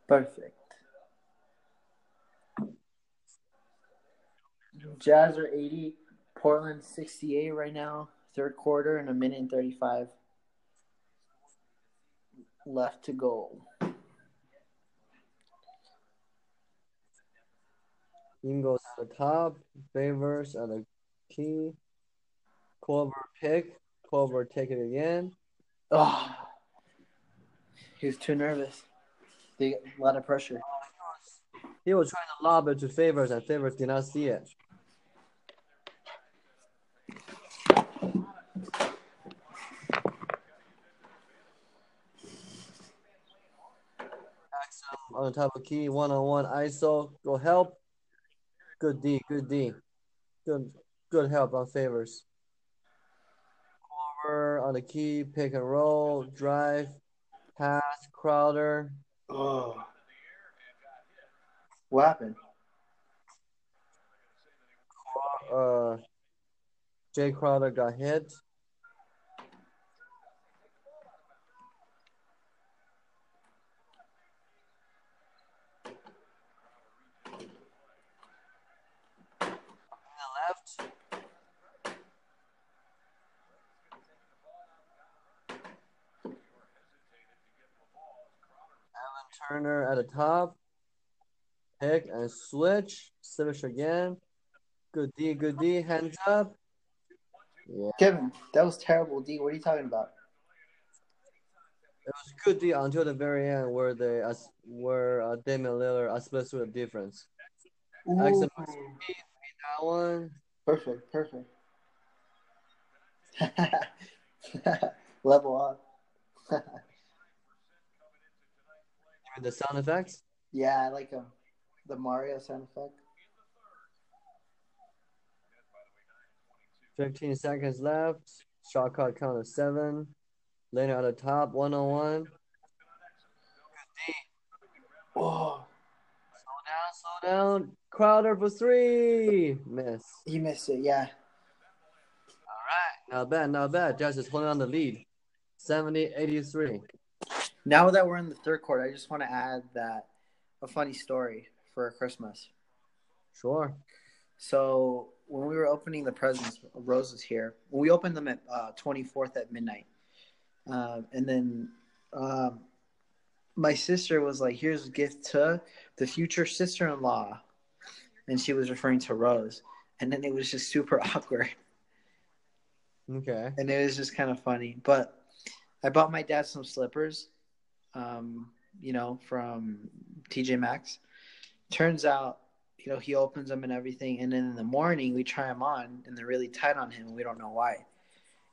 Perfect. Jazz are 80, Portland 68 right now. Third quarter and a minute and 35 left to go. Ingles at the top, favors at the key. Korver pick. Korver take it again. Oh, he was too nervous. They a lot of pressure. He was trying to lob it to favors, and favors did not see it. On the top of key, one on one ISO. Go help. Good D, good D. Good good help on favors. Over on the key, pick and roll, drive, pass, Crowder. Oh. What happened? uh, Jae Crowder got hit. left. Evan Turner at the top. Pick and switch. Switch again. Good D, good D. Hands up. Yeah, Kevin, that was terrible, D. What are you talking about? it was good D until the very end where they as where uh, Damian Lillard uh, split through the difference. Excellent. That one. Perfect, perfect. Level up. The sound effects. yeah, I like him. The Mario sound effect. 15 seconds left. Shot clock count of seven. Leonard at the top, one on one. Oh, Slow down, slow down. Crowder for three. Miss. he missed it. Yeah. All right. Not bad, not bad. Jazz is holding on the lead. 70 83. Now that we're in the third quarter, I just want to add that a funny story for Christmas. Sure. So when we were opening the presents, Rose was here. We opened them at uh, 24th at midnight, um, and then um, my sister was like, "Here's a gift to the future sister-in-law," and she was referring to Rose. And then it was just super awkward, Okay. and it was just kind of funny. But I bought my dad some slippers, um, you know, from TJ Maxx. Turns out you know, he opens them and everything. And then in the morning, we try them on, and they're really tight on him. And we don't know why.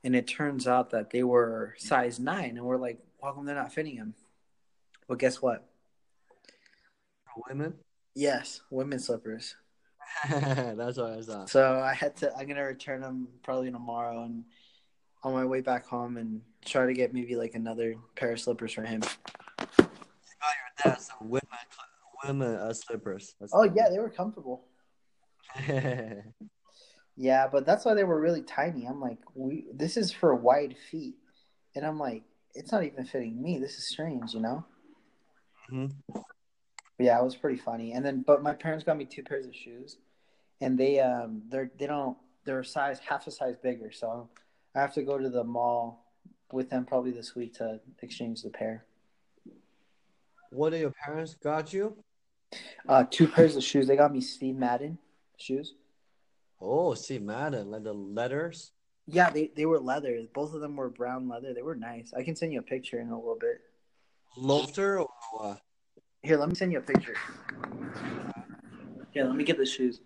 And it turns out that they were size nine, and we're like, how come they're not fitting him? Well, guess what? Women? Yes, women's slippers. That's what I thought. So I had to. I'm gonna return them probably tomorrow, and on my way back home, and try to get maybe like another pair of slippers for him. You got your dad some women, women uh, slippers. That's Oh yeah, they were comfortable. Yeah, but that's why they were really tiny. I'm like, we this is for wide feet, and I'm like, it's not even fitting me. This is strange, you know. Mhm. But yeah, it was pretty funny. And then, but my parents got me two pairs of shoes, and they um they're they don't they're a size half a size bigger, so I have to go to the mall with them probably this week to exchange the pair. What did your parents got you? Uh, two pairs of shoes. They got me Steve Madden shoes. Oh, see, Madden, like the letters. Yeah, they, they were leather. Both of them were brown leather. They were nice. I can send you a picture in a little bit. Lofter or what? Here, let me send you a picture. Here, let me get the shoes.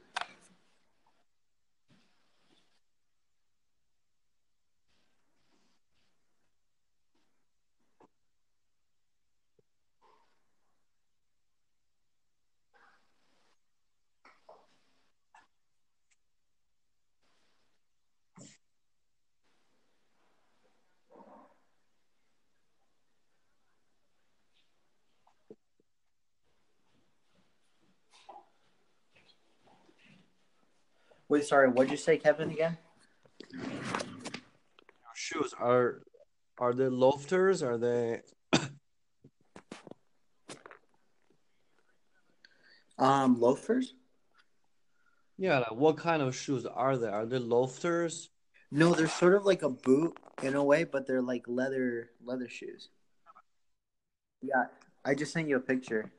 Wait, sorry, what'd you say, Kevin, again? Your shoes are are they lofters? Are they Um, loafers? yeah? Like what kind of shoes are they? Are they lofters? No, they're sort of like a boot in a way, but they're like leather leather shoes. Yeah, I just sent you a picture.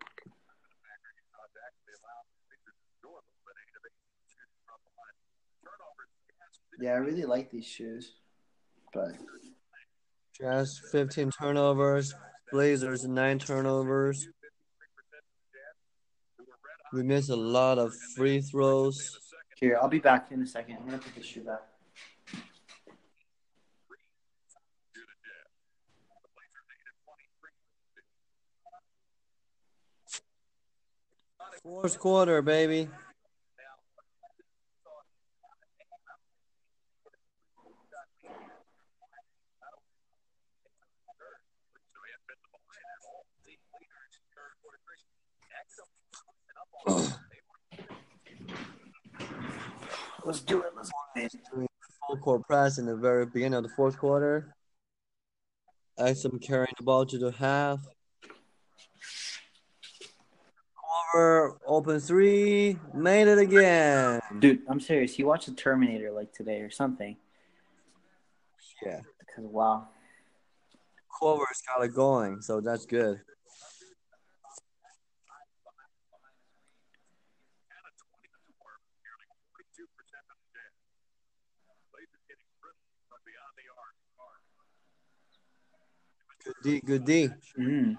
Yeah, I really like these shoes, but Jazz 15 turnovers. Blazers nine turnovers. We miss a lot of free throws. here, I'll be back in a second. I'm gonna put this shoe back. Fourth quarter, baby. Let's do it. Let's do it. doing full court press in the very beginning of the fourth quarter. Exum carrying the ball to the half. Over open three, made it again. Dude, I'm serious. You watched the Terminator like today or something. Yeah, Because wow. Korver's got it going, so that's good. Good D, good D. Mm.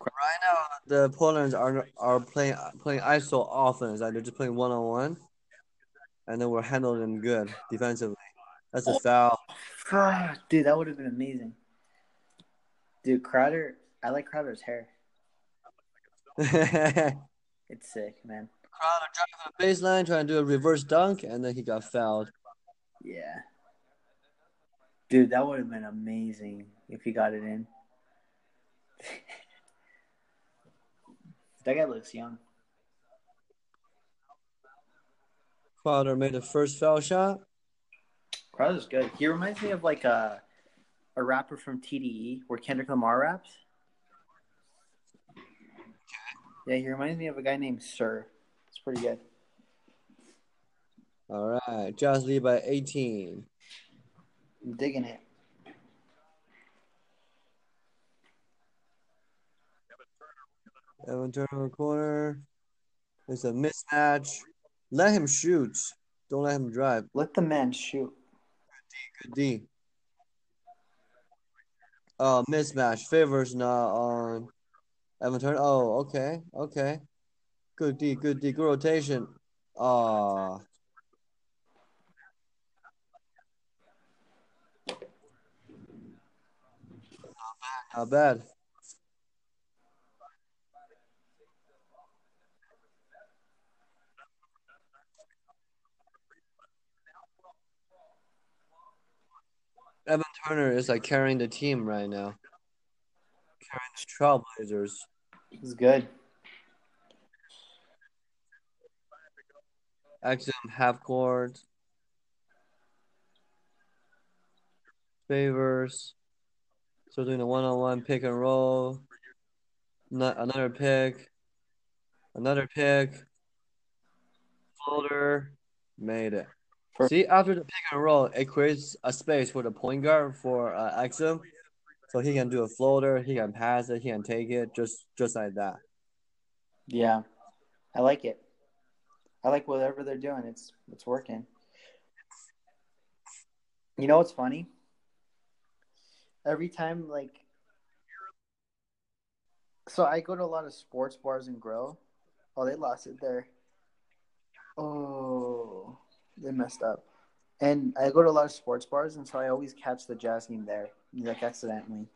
Right now, the Portland's are are playing playing ISO offense. Like they're just playing one on one, and then we're handling them good defensively. That's a foul. Ah, Dude, that would have been amazing. Dude, Crowder, I like Crowder's hair. It's sick, man. Crowder driving the baseline, trying to do a reverse dunk, and then he got fouled. Yeah. Dude, that would have been amazing if he got it in. that guy looks young. Crowder made the first foul shot. Crowder's good. He reminds me of like a a rapper from TDE where Kendrick Lamar raps. Yeah, he reminds me of a guy named Sir. It's pretty good. All right, Jazz lead by 18. I'm digging it. Evan Turner corner. It's a mismatch. Let him shoot. Don't let him drive. Let the man shoot. Good D. Oh, mismatch. Favors not on Evan Turner. Oh, okay. Okay. Good D. Good D. Good rotation. Ah. Not bad. Evan Turner is like carrying the team right now. Carrying the Trailblazers. It's good. Exum half court. Favors. So doing a one on one pick and roll. Not another pick. Another pick. Folder. Made it. For- See, after the pick and roll, it creates a space for the point guard for uh, Exum. So he can do a floater, he can pass it, he can take it, just just like that. Yeah. I like it. I like whatever they're doing. It's it's working. You know what's funny? Every time like so I go to a lot of sports bars and grill. Oh, they lost it there. Oh, they messed up. And I go to a lot of sports bars, and so I always catch the jazz game there, like accidentally.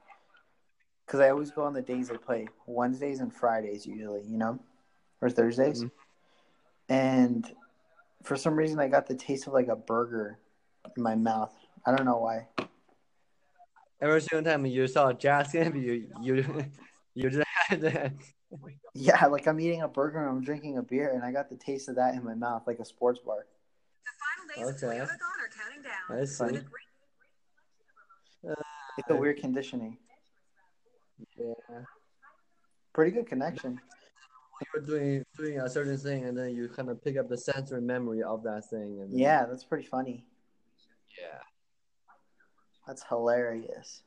Because I always go on the days they play, Wednesdays and Fridays usually, you know, or Thursdays. Mhm. And for some reason, I got the taste of like a burger in my mouth. I don't know why. Every single time you saw a jazz game, you you you just had that. Yeah, like I'm eating a burger and I'm drinking a beer, and I got the taste of that in my mouth, like a sports bar. The final days Okay. of Toyotathon are counting down. I see. It's a weird conditioning. Yeah. Pretty good connection. You're doing doing a certain thing, and then you kind of pick up the sensory memory of that thing. And Yeah, that's pretty funny. Yeah. That's hilarious.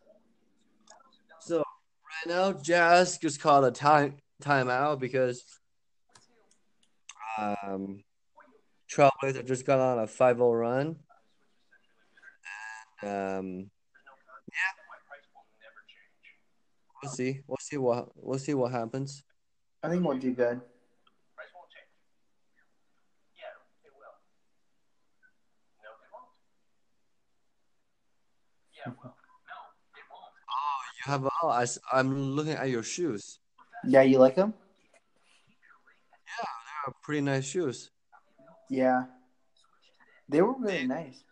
So right now, Jazz just called a time timeout because um, Trailblazer just got on a 5-0 run. And, um, yeah, we'll see. We'll see what we'll see what happens. I think we'll do good. Price won't change. Yeah, it will. No, it won't. Yeah, well, no, it won't. Oh, you have oh, I, I'm looking at your shoes. Yeah, you like them? Yeah, they're pretty nice shoes. Yeah. They were really nice.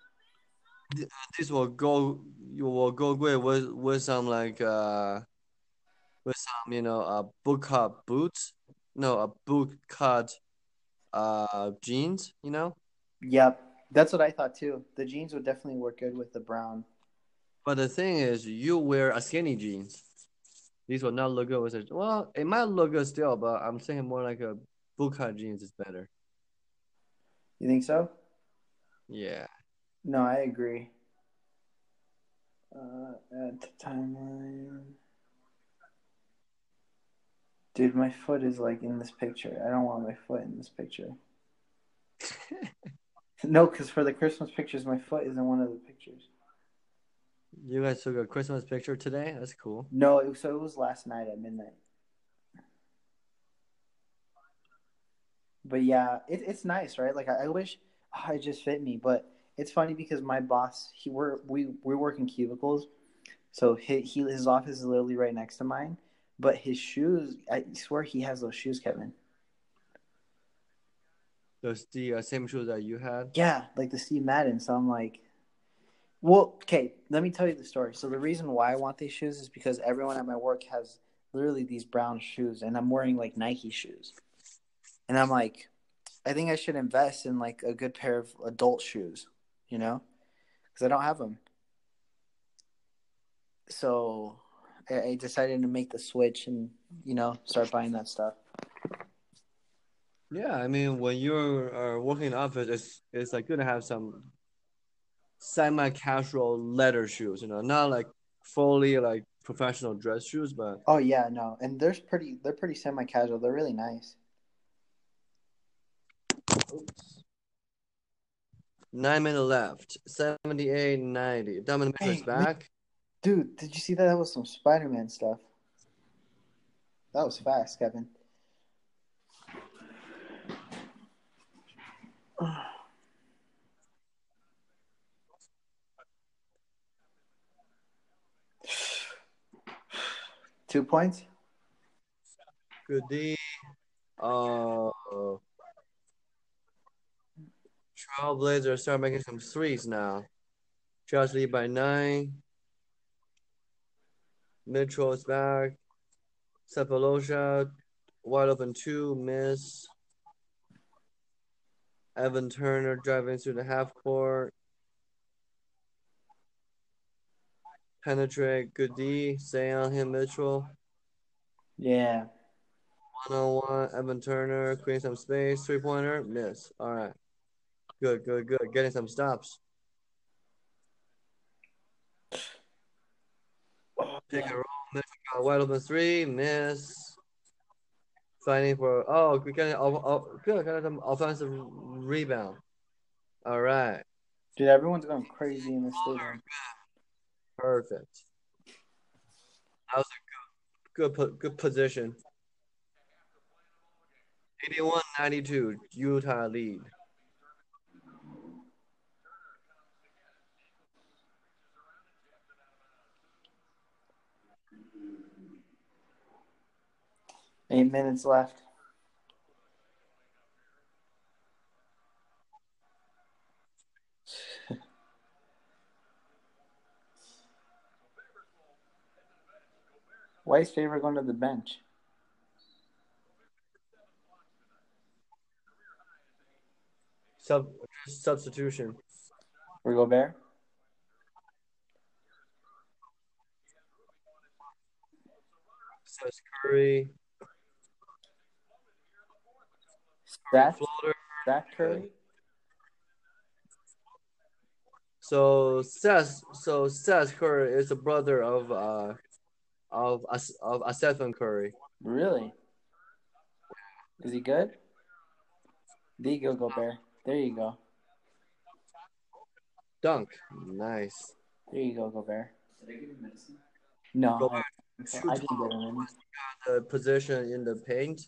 This will go. You will go great with with some like uh, with some you know uh boot cut boots. No, a boot cut uh jeans. You know. Yep. That's what I thought too. The jeans would definitely work good with the brown. But the thing is, you wear a skinny jeans. These will not look good with it. Well, it might look good still, but I'm saying more like a bootcut jeans is better. You think so? Yeah. No, I agree. Uh, at the timeline. Dude, my foot is like in this picture. I don't want my foot in this picture. no, because for the Christmas pictures, my foot is in one of the pictures. You guys took a Christmas picture today? That's cool. No, it, so it was last night at midnight. But yeah, it, it's nice, right? Like I, I wish oh, it just fit me, but it's funny because my boss, he we're we we work in cubicles, so he, he his office is literally right next to mine. But his shoes, I swear he has those shoes, Kevin. Those the uh, same shoes that you had. Yeah, like the Steve Madden. So I'm like, well, okay, let me tell you the story. So the reason why I want these shoes is because everyone at my work has literally these brown shoes, and I'm wearing like Nike shoes, and I'm like, I think I should invest in like a good pair of adult shoes, you know, because I don't have them. So I decided to make the switch and you know start buying that stuff. Yeah, I mean, when you're uh, working in office, it's it's like good to have some semi-casual leather shoes. You know, not like fully like professional dress shoes, but Oh yeah, no, and they're pretty they're pretty semi casual. They're really nice. Oops. Nine minutes left. 78, 90. Dominant Hey, is back. Dude, did you see that? That was some Spider Man stuff. That was fast, Kevin. Two points. Good D. Uh, Trailblazers start making some threes now. Trails lead by nine. Mitchell is back. Sefolosha, wide open two, miss. Evan Turner driving through the half court. Penetrate, good D. Stay on him, Mitchell. Yeah. One on one, Evan Turner, creating some space, three pointer, miss. All right. Good, good, good. Getting some stops. Pick and roll, Mitchell got wide open three, miss. Fighting for, oh, we got oh, oh, good, got some offensive rebound. All right. Dude, everyone's going crazy in the stadium. Perfect. That was a good, good, good position. 81-92, Utah lead. Eight minutes left. Why is Favorite going to the bench? Sub substitution. For Gobert? Says Curry. Steph? Floater. Steph Curry? So Seth, so Seth Curry is the brother of uh of of Stephen Curry. Really? Is he good? There you go, Gobert. There you go. Dunk. Nice. There you go, Gobert. No, Gobert. I didn't get him. The position in the paint.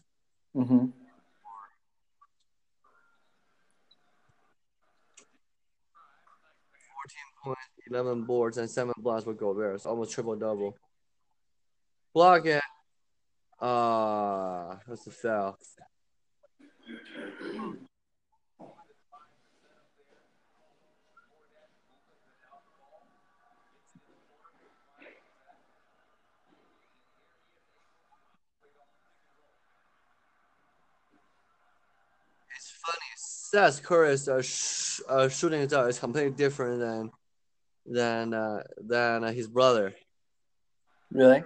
Mm-hmm. 11 boards, and 7 blocks for Gobert. It's almost triple double. Block it. Ah, that's a foul. It's funny. Seth Curry's uh, sh- uh, shooting style is completely different than than uh, than uh, his brother. Really?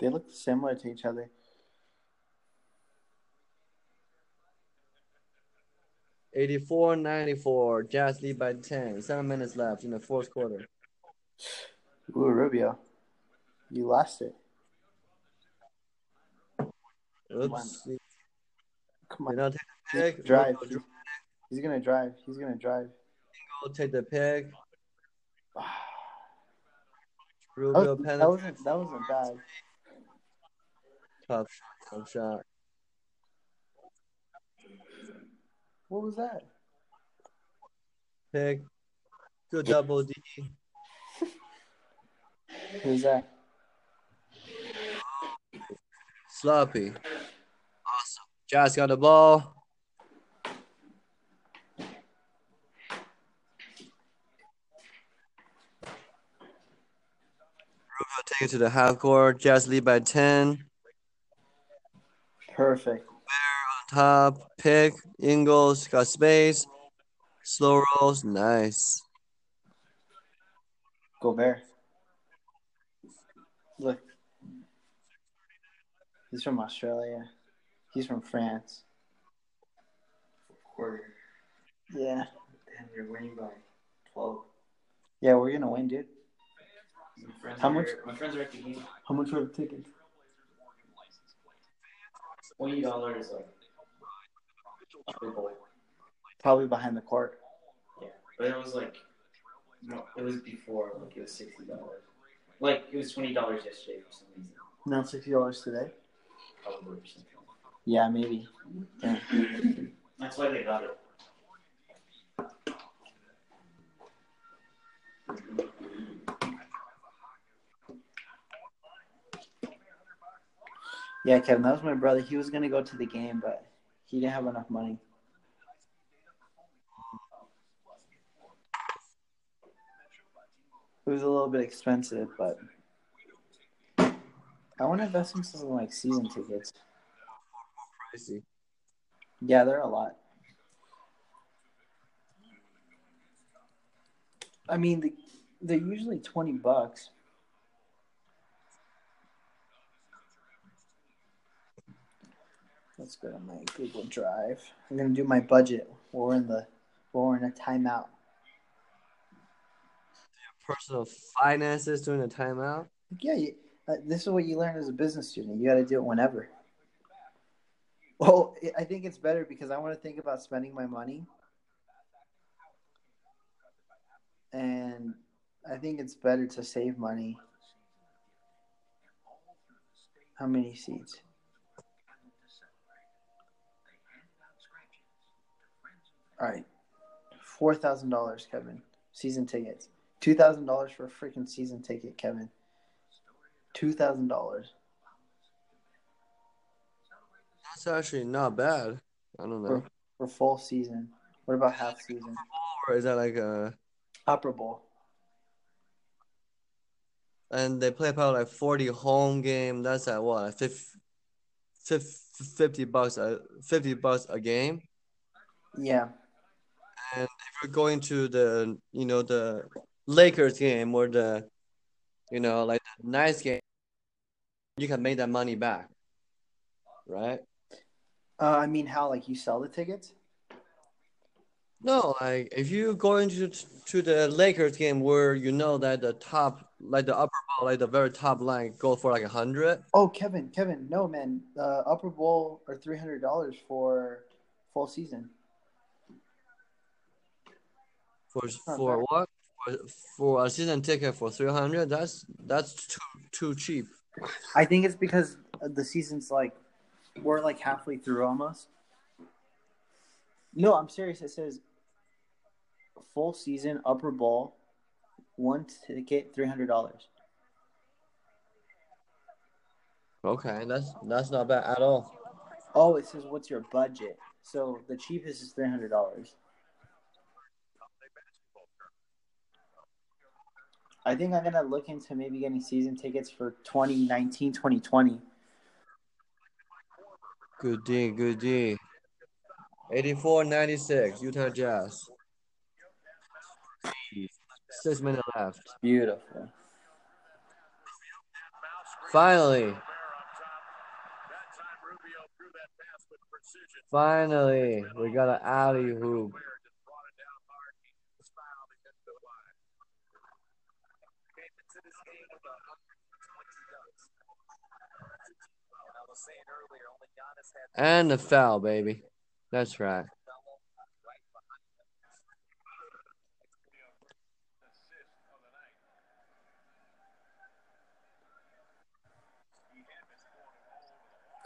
They look similar to each other. 84-94, Jazz lead by 10. Seven minutes left in the fourth quarter. Ooh, Rubio. You lost it. Oops. Come on. not take the. Drive. Rubio He's gonna drive. He's gonna drive. will take the pick. That, Rubio was, that wasn't that wasn't bad. Tough shot. Tough shot. What was that? Pick. Good double D. Who's that? Sloppy. Awesome. Jazz got the ball. Take it to the half court. Jazz lead by 10. Perfect. Bear on top pick. Ingles got space. Slow rolls. Nice. Gobert. Look. He's from Australia. He's from France. quarter, Yeah. and you're winning by 12. Yeah, we're gonna win, dude. How much? My friends are at the game. How much were the tickets? Twenty dollars, like Probably behind the court. Yeah, but it was like, no, it was before. Like it was sixty dollars. Like it was twenty dollars yesterday for some reason. Now sixty dollars today. Probably. Yeah, maybe. Yeah. That's why they got it. Yeah, Kevin, that was my brother. He was gonna go to the game, but he didn't have enough money. It was a little bit expensive, but I want to invest in something like season tickets. Pricey. Yeah, they're a lot. I mean, the, they're usually twenty bucks. Let's go to my Google Drive. I'm gonna do my budget. We're in the, we're in a timeout. Personal finances during the timeout. Yeah, you, uh, this is what you learn as a business student. You got to do it whenever. Well, I think it's better because I want to think about spending my money, and I think it's better to save money. How many seats? All right, four thousand dollars, Kevin. Season tickets. Two thousand dollars for a freaking season ticket, Kevin. Two thousand dollars. That's actually not bad. I don't know. for full season. What about half season? Or is that like a Upper Bowl. and they play about like 40 home game. That's at what? Like 50, 50 bucks a 50 bucks a game. Yeah. And if you're going to the you know the Lakers game or the you know like the nice game, you can make that money back, right? Uh, I mean, how like you sell the tickets? No, like if you go into to the Lakers game where you know that the top, like the upper ball, like the very top line, go for like a hundred. Oh, Kevin, Kevin, no man. Uh, Upper Bowl are three hundred dollars for full season. For for what? For, for a season ticket for three hundred? That's that's too too cheap. I think it's because the season's like we're like halfway through almost. No, I'm serious. It says full season Upper Bowl, one ticket, three hundred dollars. Okay, that's that's not bad at all. Oh, it says what's your budget? So the cheapest is three hundred dollars. I think I'm gonna look into maybe getting season tickets for 2019, 2020. Good D, good D. 84-96, Utah Jazz. Six minutes left. Beautiful. Finally. Finally, we got an alley hoop. And the foul, baby. That's right.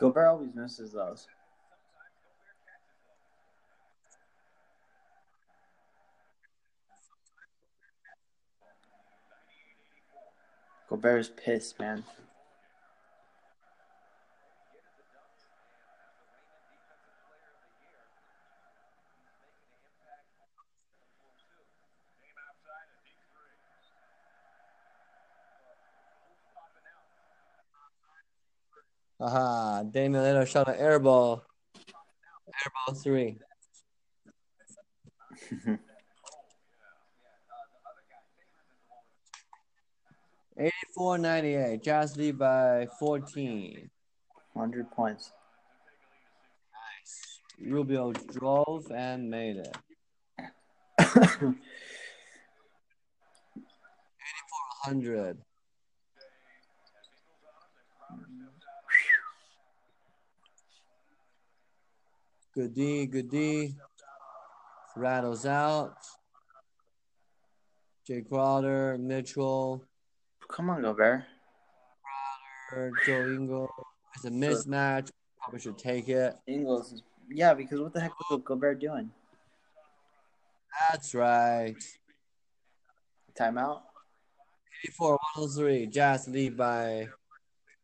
Gobert always misses those. Gobert is pissed, man. Aha, Damian Lillard shot an air ball. Air ball three. Eighty-four ninety-eight. Jazz lead by fourteen. 100 points. Rubio drove and made it. Hundred. Good D, good D. Rattles out. Jae Crowder, Mitchell, Come on, Gobert. Joe Ingle. It's a mismatch. Probably should take it. Ingles is. Yeah, because what the heck was Gobert doing? That's right. Timeout? 84 103. Jazz lead by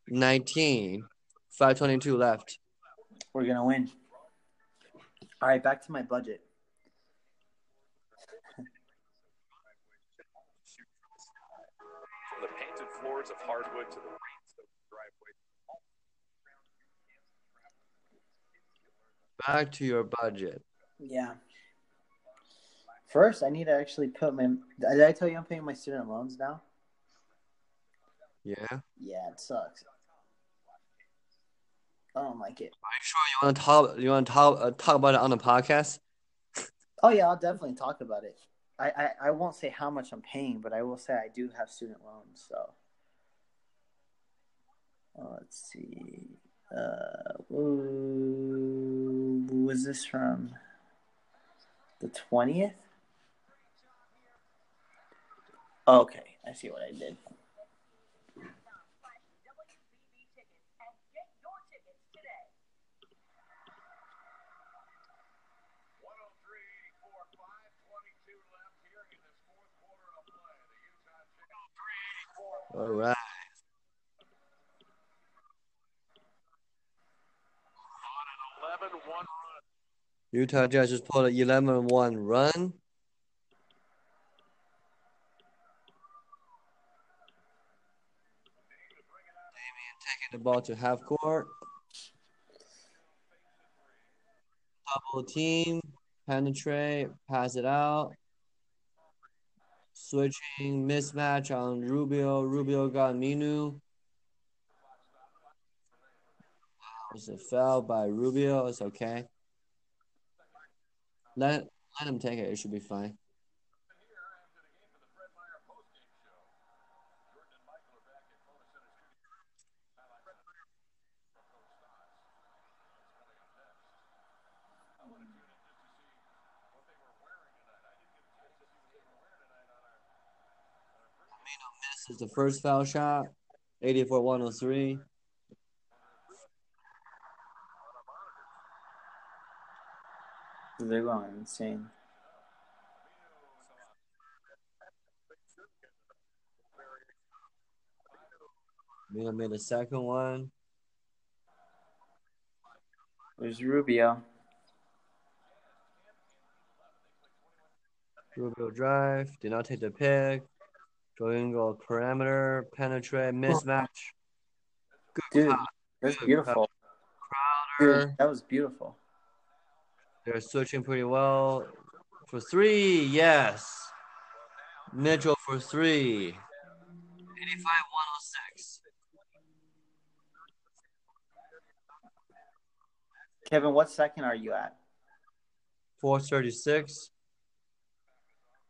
19. 522 left. We're going to win. All right, back to my budget. From the painted floors of hardwood to the rain-soaked driveway. Back to your budget. Yeah. First, I need to actually put my. Did I tell you I'm paying my student loans now? Yeah. Yeah, it sucks. I don't like it. Are you sure you want to talk? You want to talk uh, talk about it on the podcast? Oh yeah, I'll definitely talk about it. I, I, I won't say how much I'm paying, but I will say I do have student loans. So uh, let's see. Uh, was this from the twentieth? Okay, I see what I did. One hundred three eighty-four, five twenty-two left here in this fourth quarter of play. The Utah Jazz. All right. On an 11-1 run. Utah Jazz just pulled an 11-1 run. Damian taking the ball to half court. Double team, penetrate, pass it out. Switching mismatch on Rubio. Rubio got Aminu. It was a foul by Rubio. It's okay. Let let him take it. It should be fine. Is the first foul shot. 84 103. They're going insane. Mino made the second one. There's Rubio. Rubio drive. Did not take the pick. Joe Ingles perimeter. Penetrate. Mismatch. Good Dude, that's Good beautiful. Crowder. That was beautiful. They're switching pretty well. For three, yes. Mitchell for three. 85 106. Kevin, what second are you at? 436.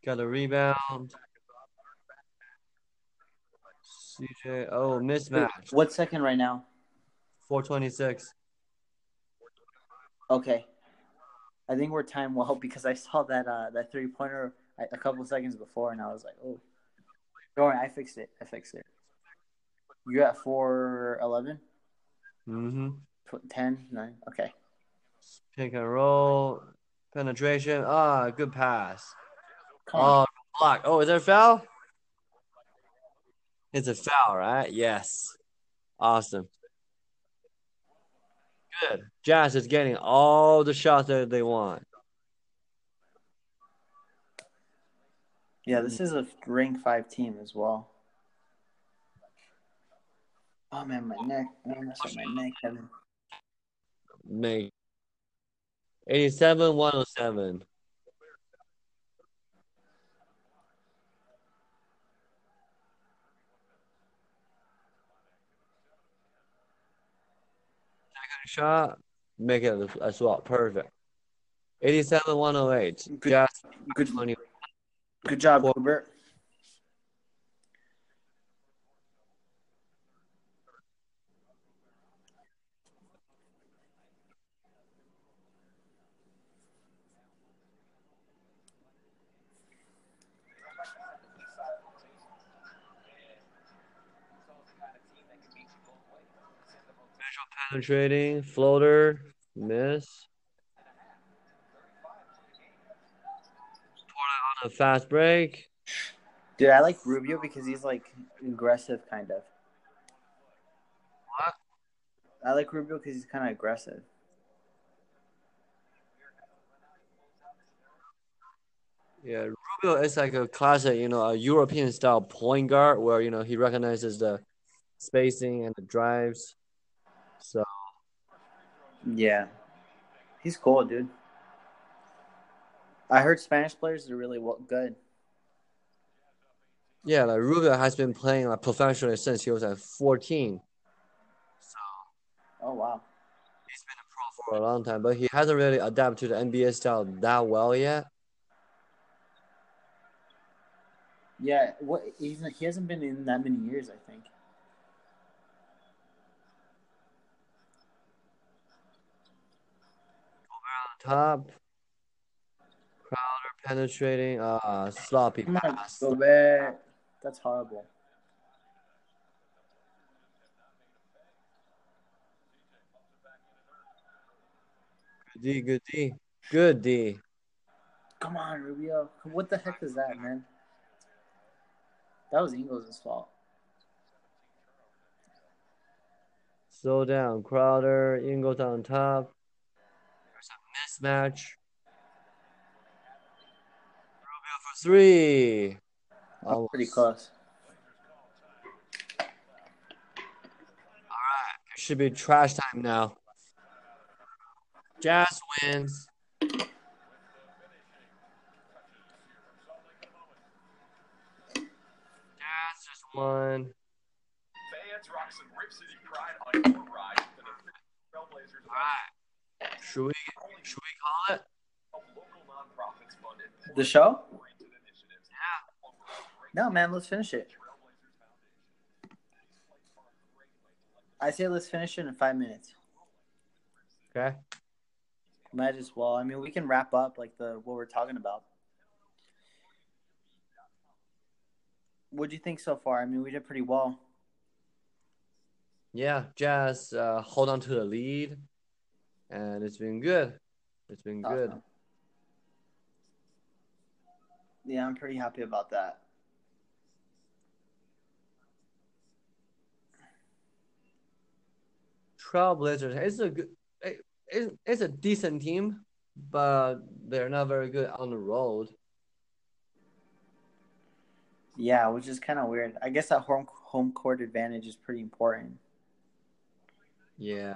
Got a rebound. CJ. Oh, mismatch. What second right now? 426. Okay. I think we're timed well because I saw that uh, that three pointer a couple seconds before, and I was like, "Oh, don't worry, I fixed it. I fixed it." You're at four eleven, Mm-hmm. ten, nine. Okay. Pick and roll. Penetration. Ah, good pass. Come on. Oh, block. Oh, is there a foul? It's a foul, right? Yes. Awesome. Good. Jazz is getting all the shots that they want. Yeah, this is a rank five team as well. Oh man, my neck. I messed up my neck, Kevin. Make 87 107. Second shot, make it as well. Perfect. 87 108. Good- Jazz Good, 20. good job, Well- Hubert. Penetrating, floater, miss. Pour on a fast break. Dude, I like Rubio because he's like aggressive, kind of. What? I like Rubio because he's kind of aggressive. Yeah, Rubio is like a classic, you know, a European style point guard where, you know, he recognizes the spacing and the drives. So, Yeah, he's cool, dude. I heard Spanish players are really well, good. yeah, like Rubio has been playing like professionally since he was like 14. So, Oh wow. He's been a pro for a long time, but he hasn't really adapted to the NBA style that well yet. Yeah, what he's he hasn't been in that many years, I think. Top. Crowder penetrating. Uh, sloppy pass. That's horrible. Good D, good D. Good D. Come on, Rubio. What the heck is that, man? That was Ingles' fault. Slow down. Crowder. Ingles on top. There's a mismatch. Rubio for three. That pretty close. It should be trash time now. Jazz wins. Jazz just won. Fans rock some Rip City pride on your ride to the Trailblazers All right. Should we should we call it? of local nonprofits funded The show? Yeah. No, man. Let's finish it. I say let's finish it in five minutes. Okay. Might as well. I mean, we can wrap up like the what we're talking about. What do you think so far? I mean, we did pretty well. Yeah, Jazz uh, hold on to the lead, and it's been good. It's been good. Yeah, I'm pretty happy about that. Trailblazers. It's a good. it- It's, it's a decent team, but they're not very good on the road. Yeah, which is kind of weird. I guess that home home court advantage is pretty important. Yeah,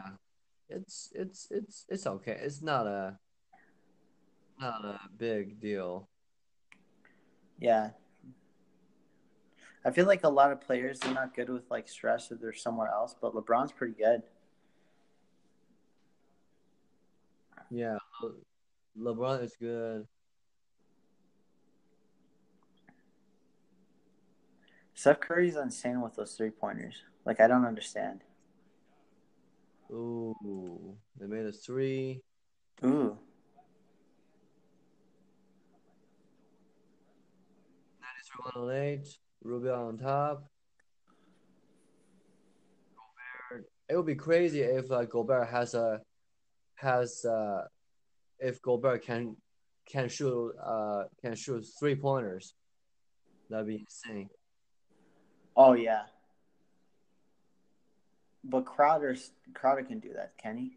it's it's it's it's okay. It's not a not a big deal. Yeah. I feel like a lot of players they're not good with like stress if they're somewhere else, but LeBron's pretty good. Yeah, Le- LeBron is good. Steph Curry's insane with those three pointers. Like I don't understand. Ooh, they made a three. Ooh. 108, Rubio on top. Gobert. It would be crazy if uh, Gobert has a has uh if Gobert can can shoot uh can shoot three pointers. That'd be insane. Oh yeah. But Crowder Crowder can do that, can he?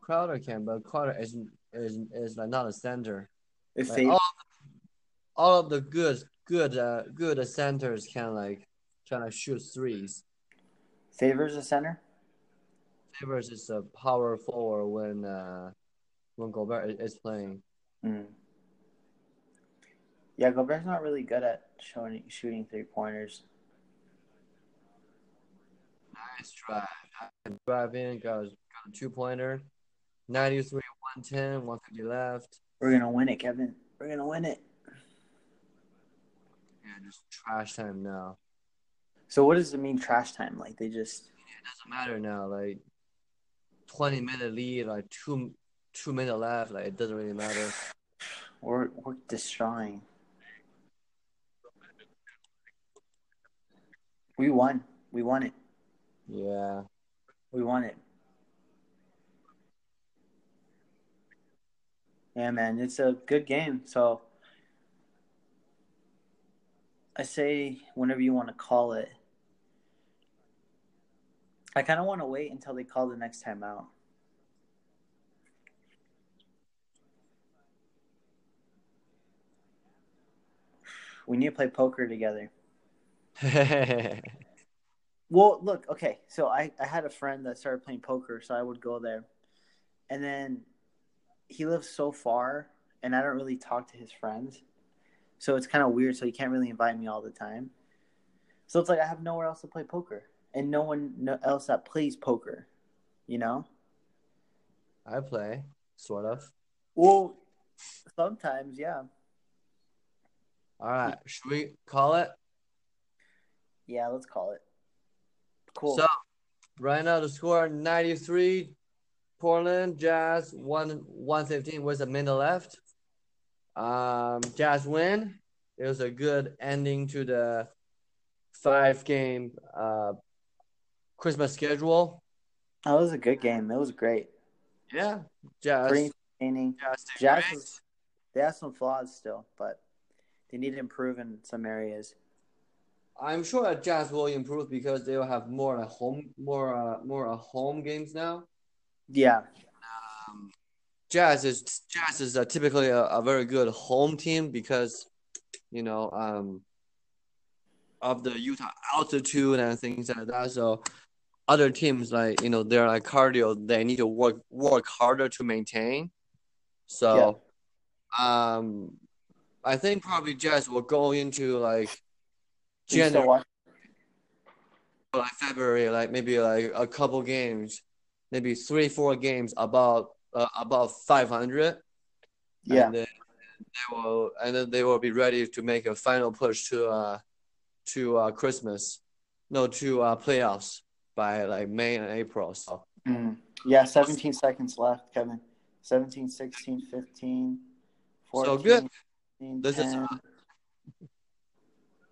Crowder can, but Crowder is is is like not a center. If Like, they all, all of the good good uh good centers can like try to shoot threes. favors a center? Favors is a power forward when uh when Gobert is- is playing. Mm. Yeah, Gobert's not really good at showing shooting three pointers. Nice drive. Drive in, got, got a two pointer. 93, 110, 150 left. We're gonna win it, Kevin. We're gonna win it. Yeah, just trash time now. So what does it mean trash time? Like they just It doesn't matter now. Like 20 minute lead, like two two minute left. Like it doesn't really matter. we're we're destroying. We won. We won it. Yeah. We won it. Yeah, man, it's a good game. So I say whenever you want to call it. I kind of want to wait until they call the next time out. We need to play poker together. Well, look, okay. So I, I had a friend that started playing poker, so I would go there. And then he lives so far, and I don't really talk to his friends. So it's kind of weird. So he can't really invite me all the time. So it's like I have nowhere else to play poker, and no one no- else that plays poker, you know? I play, sort of. Well, sometimes, yeah. All right. Should we call it? Yeah, let's call it. Cool. So right now the score 93 Portland Jazz 1 115 with a minute left. Um Jazz win. It was a good ending to the five game uh Christmas schedule. that was a good game. It was great. Yeah. Jazz entertaining. Jazz, Jazz was, they have some flaws still, but they need to improve in some areas. I'm sure Jazz will improve because they will have more uh, home more uh, more uh, home games now. Yeah, um, Jazz is Jazz is uh, typically a, a very good home team because you know um of the Utah altitude and things like that. So other teams like you know they're like cardio they need to work work harder to maintain. So um I think probably Jazz will go into like January like February, like maybe like a couple games, maybe three, four games about uh, about five hundred. yeah, and then they will and then they will be ready to make a final push to uh to uh Christmas, no to uh playoffs by like May and April. So Mm. yeah. 17 seconds left, Kevin. 17, 16, 15, 14, So good. 15, This is- 10,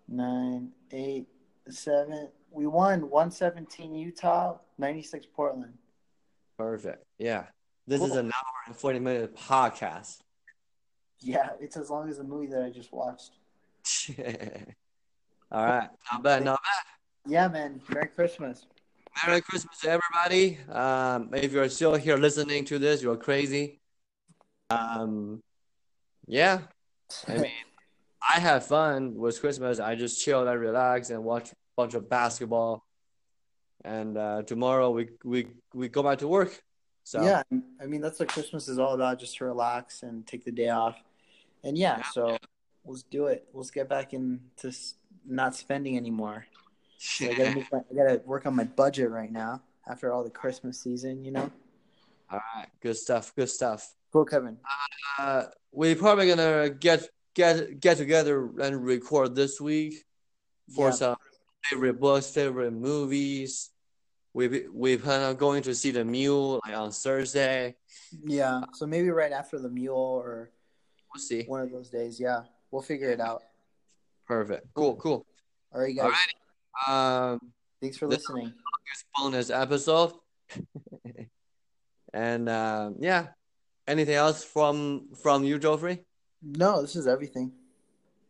9, 8, 7. We won 117 Utah, 96 Portland. perfect. Yeah, this is an hour and forty minute podcast. Yeah, it's as long as the movie that I just watched. All right, not bad, not bad. Yeah, man. Merry Christmas. Merry Christmas to everybody. Um, if you're still here listening to this, you're crazy. Um, yeah, I mean, I had fun with Christmas. I just chilled and relaxed and watched a bunch of basketball. and uh, tomorrow we we we go back to work. So Yeah, I mean that's what Christmas is all about, just to relax and take the day off. And yeah, so let's do it. Let's get back into not spending anymore. So I gotta my, I gotta work on my budget right now after all the Christmas season. You know. all right, good stuff, good stuff. Cool, Kevin. Uh, we probably gonna get get get together and record this week for Yeah. some favorite books, favorite movies. We we plan on going to see the Mule like on Thursday. Yeah. So maybe right after the mule or We'll see. one of those days. Yeah, we'll figure it out. Perfect. Cool. Cool. All right, guys. Alrighty. Um, Thanks for listening. bonus episode. and uh, yeah, anything else from from you, Joffrey? No, this is everything.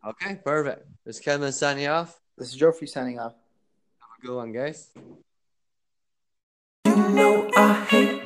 Okay, perfect. It's Kevin signing off. This is Joffrey signing off. Have a good one, guys. You know I hate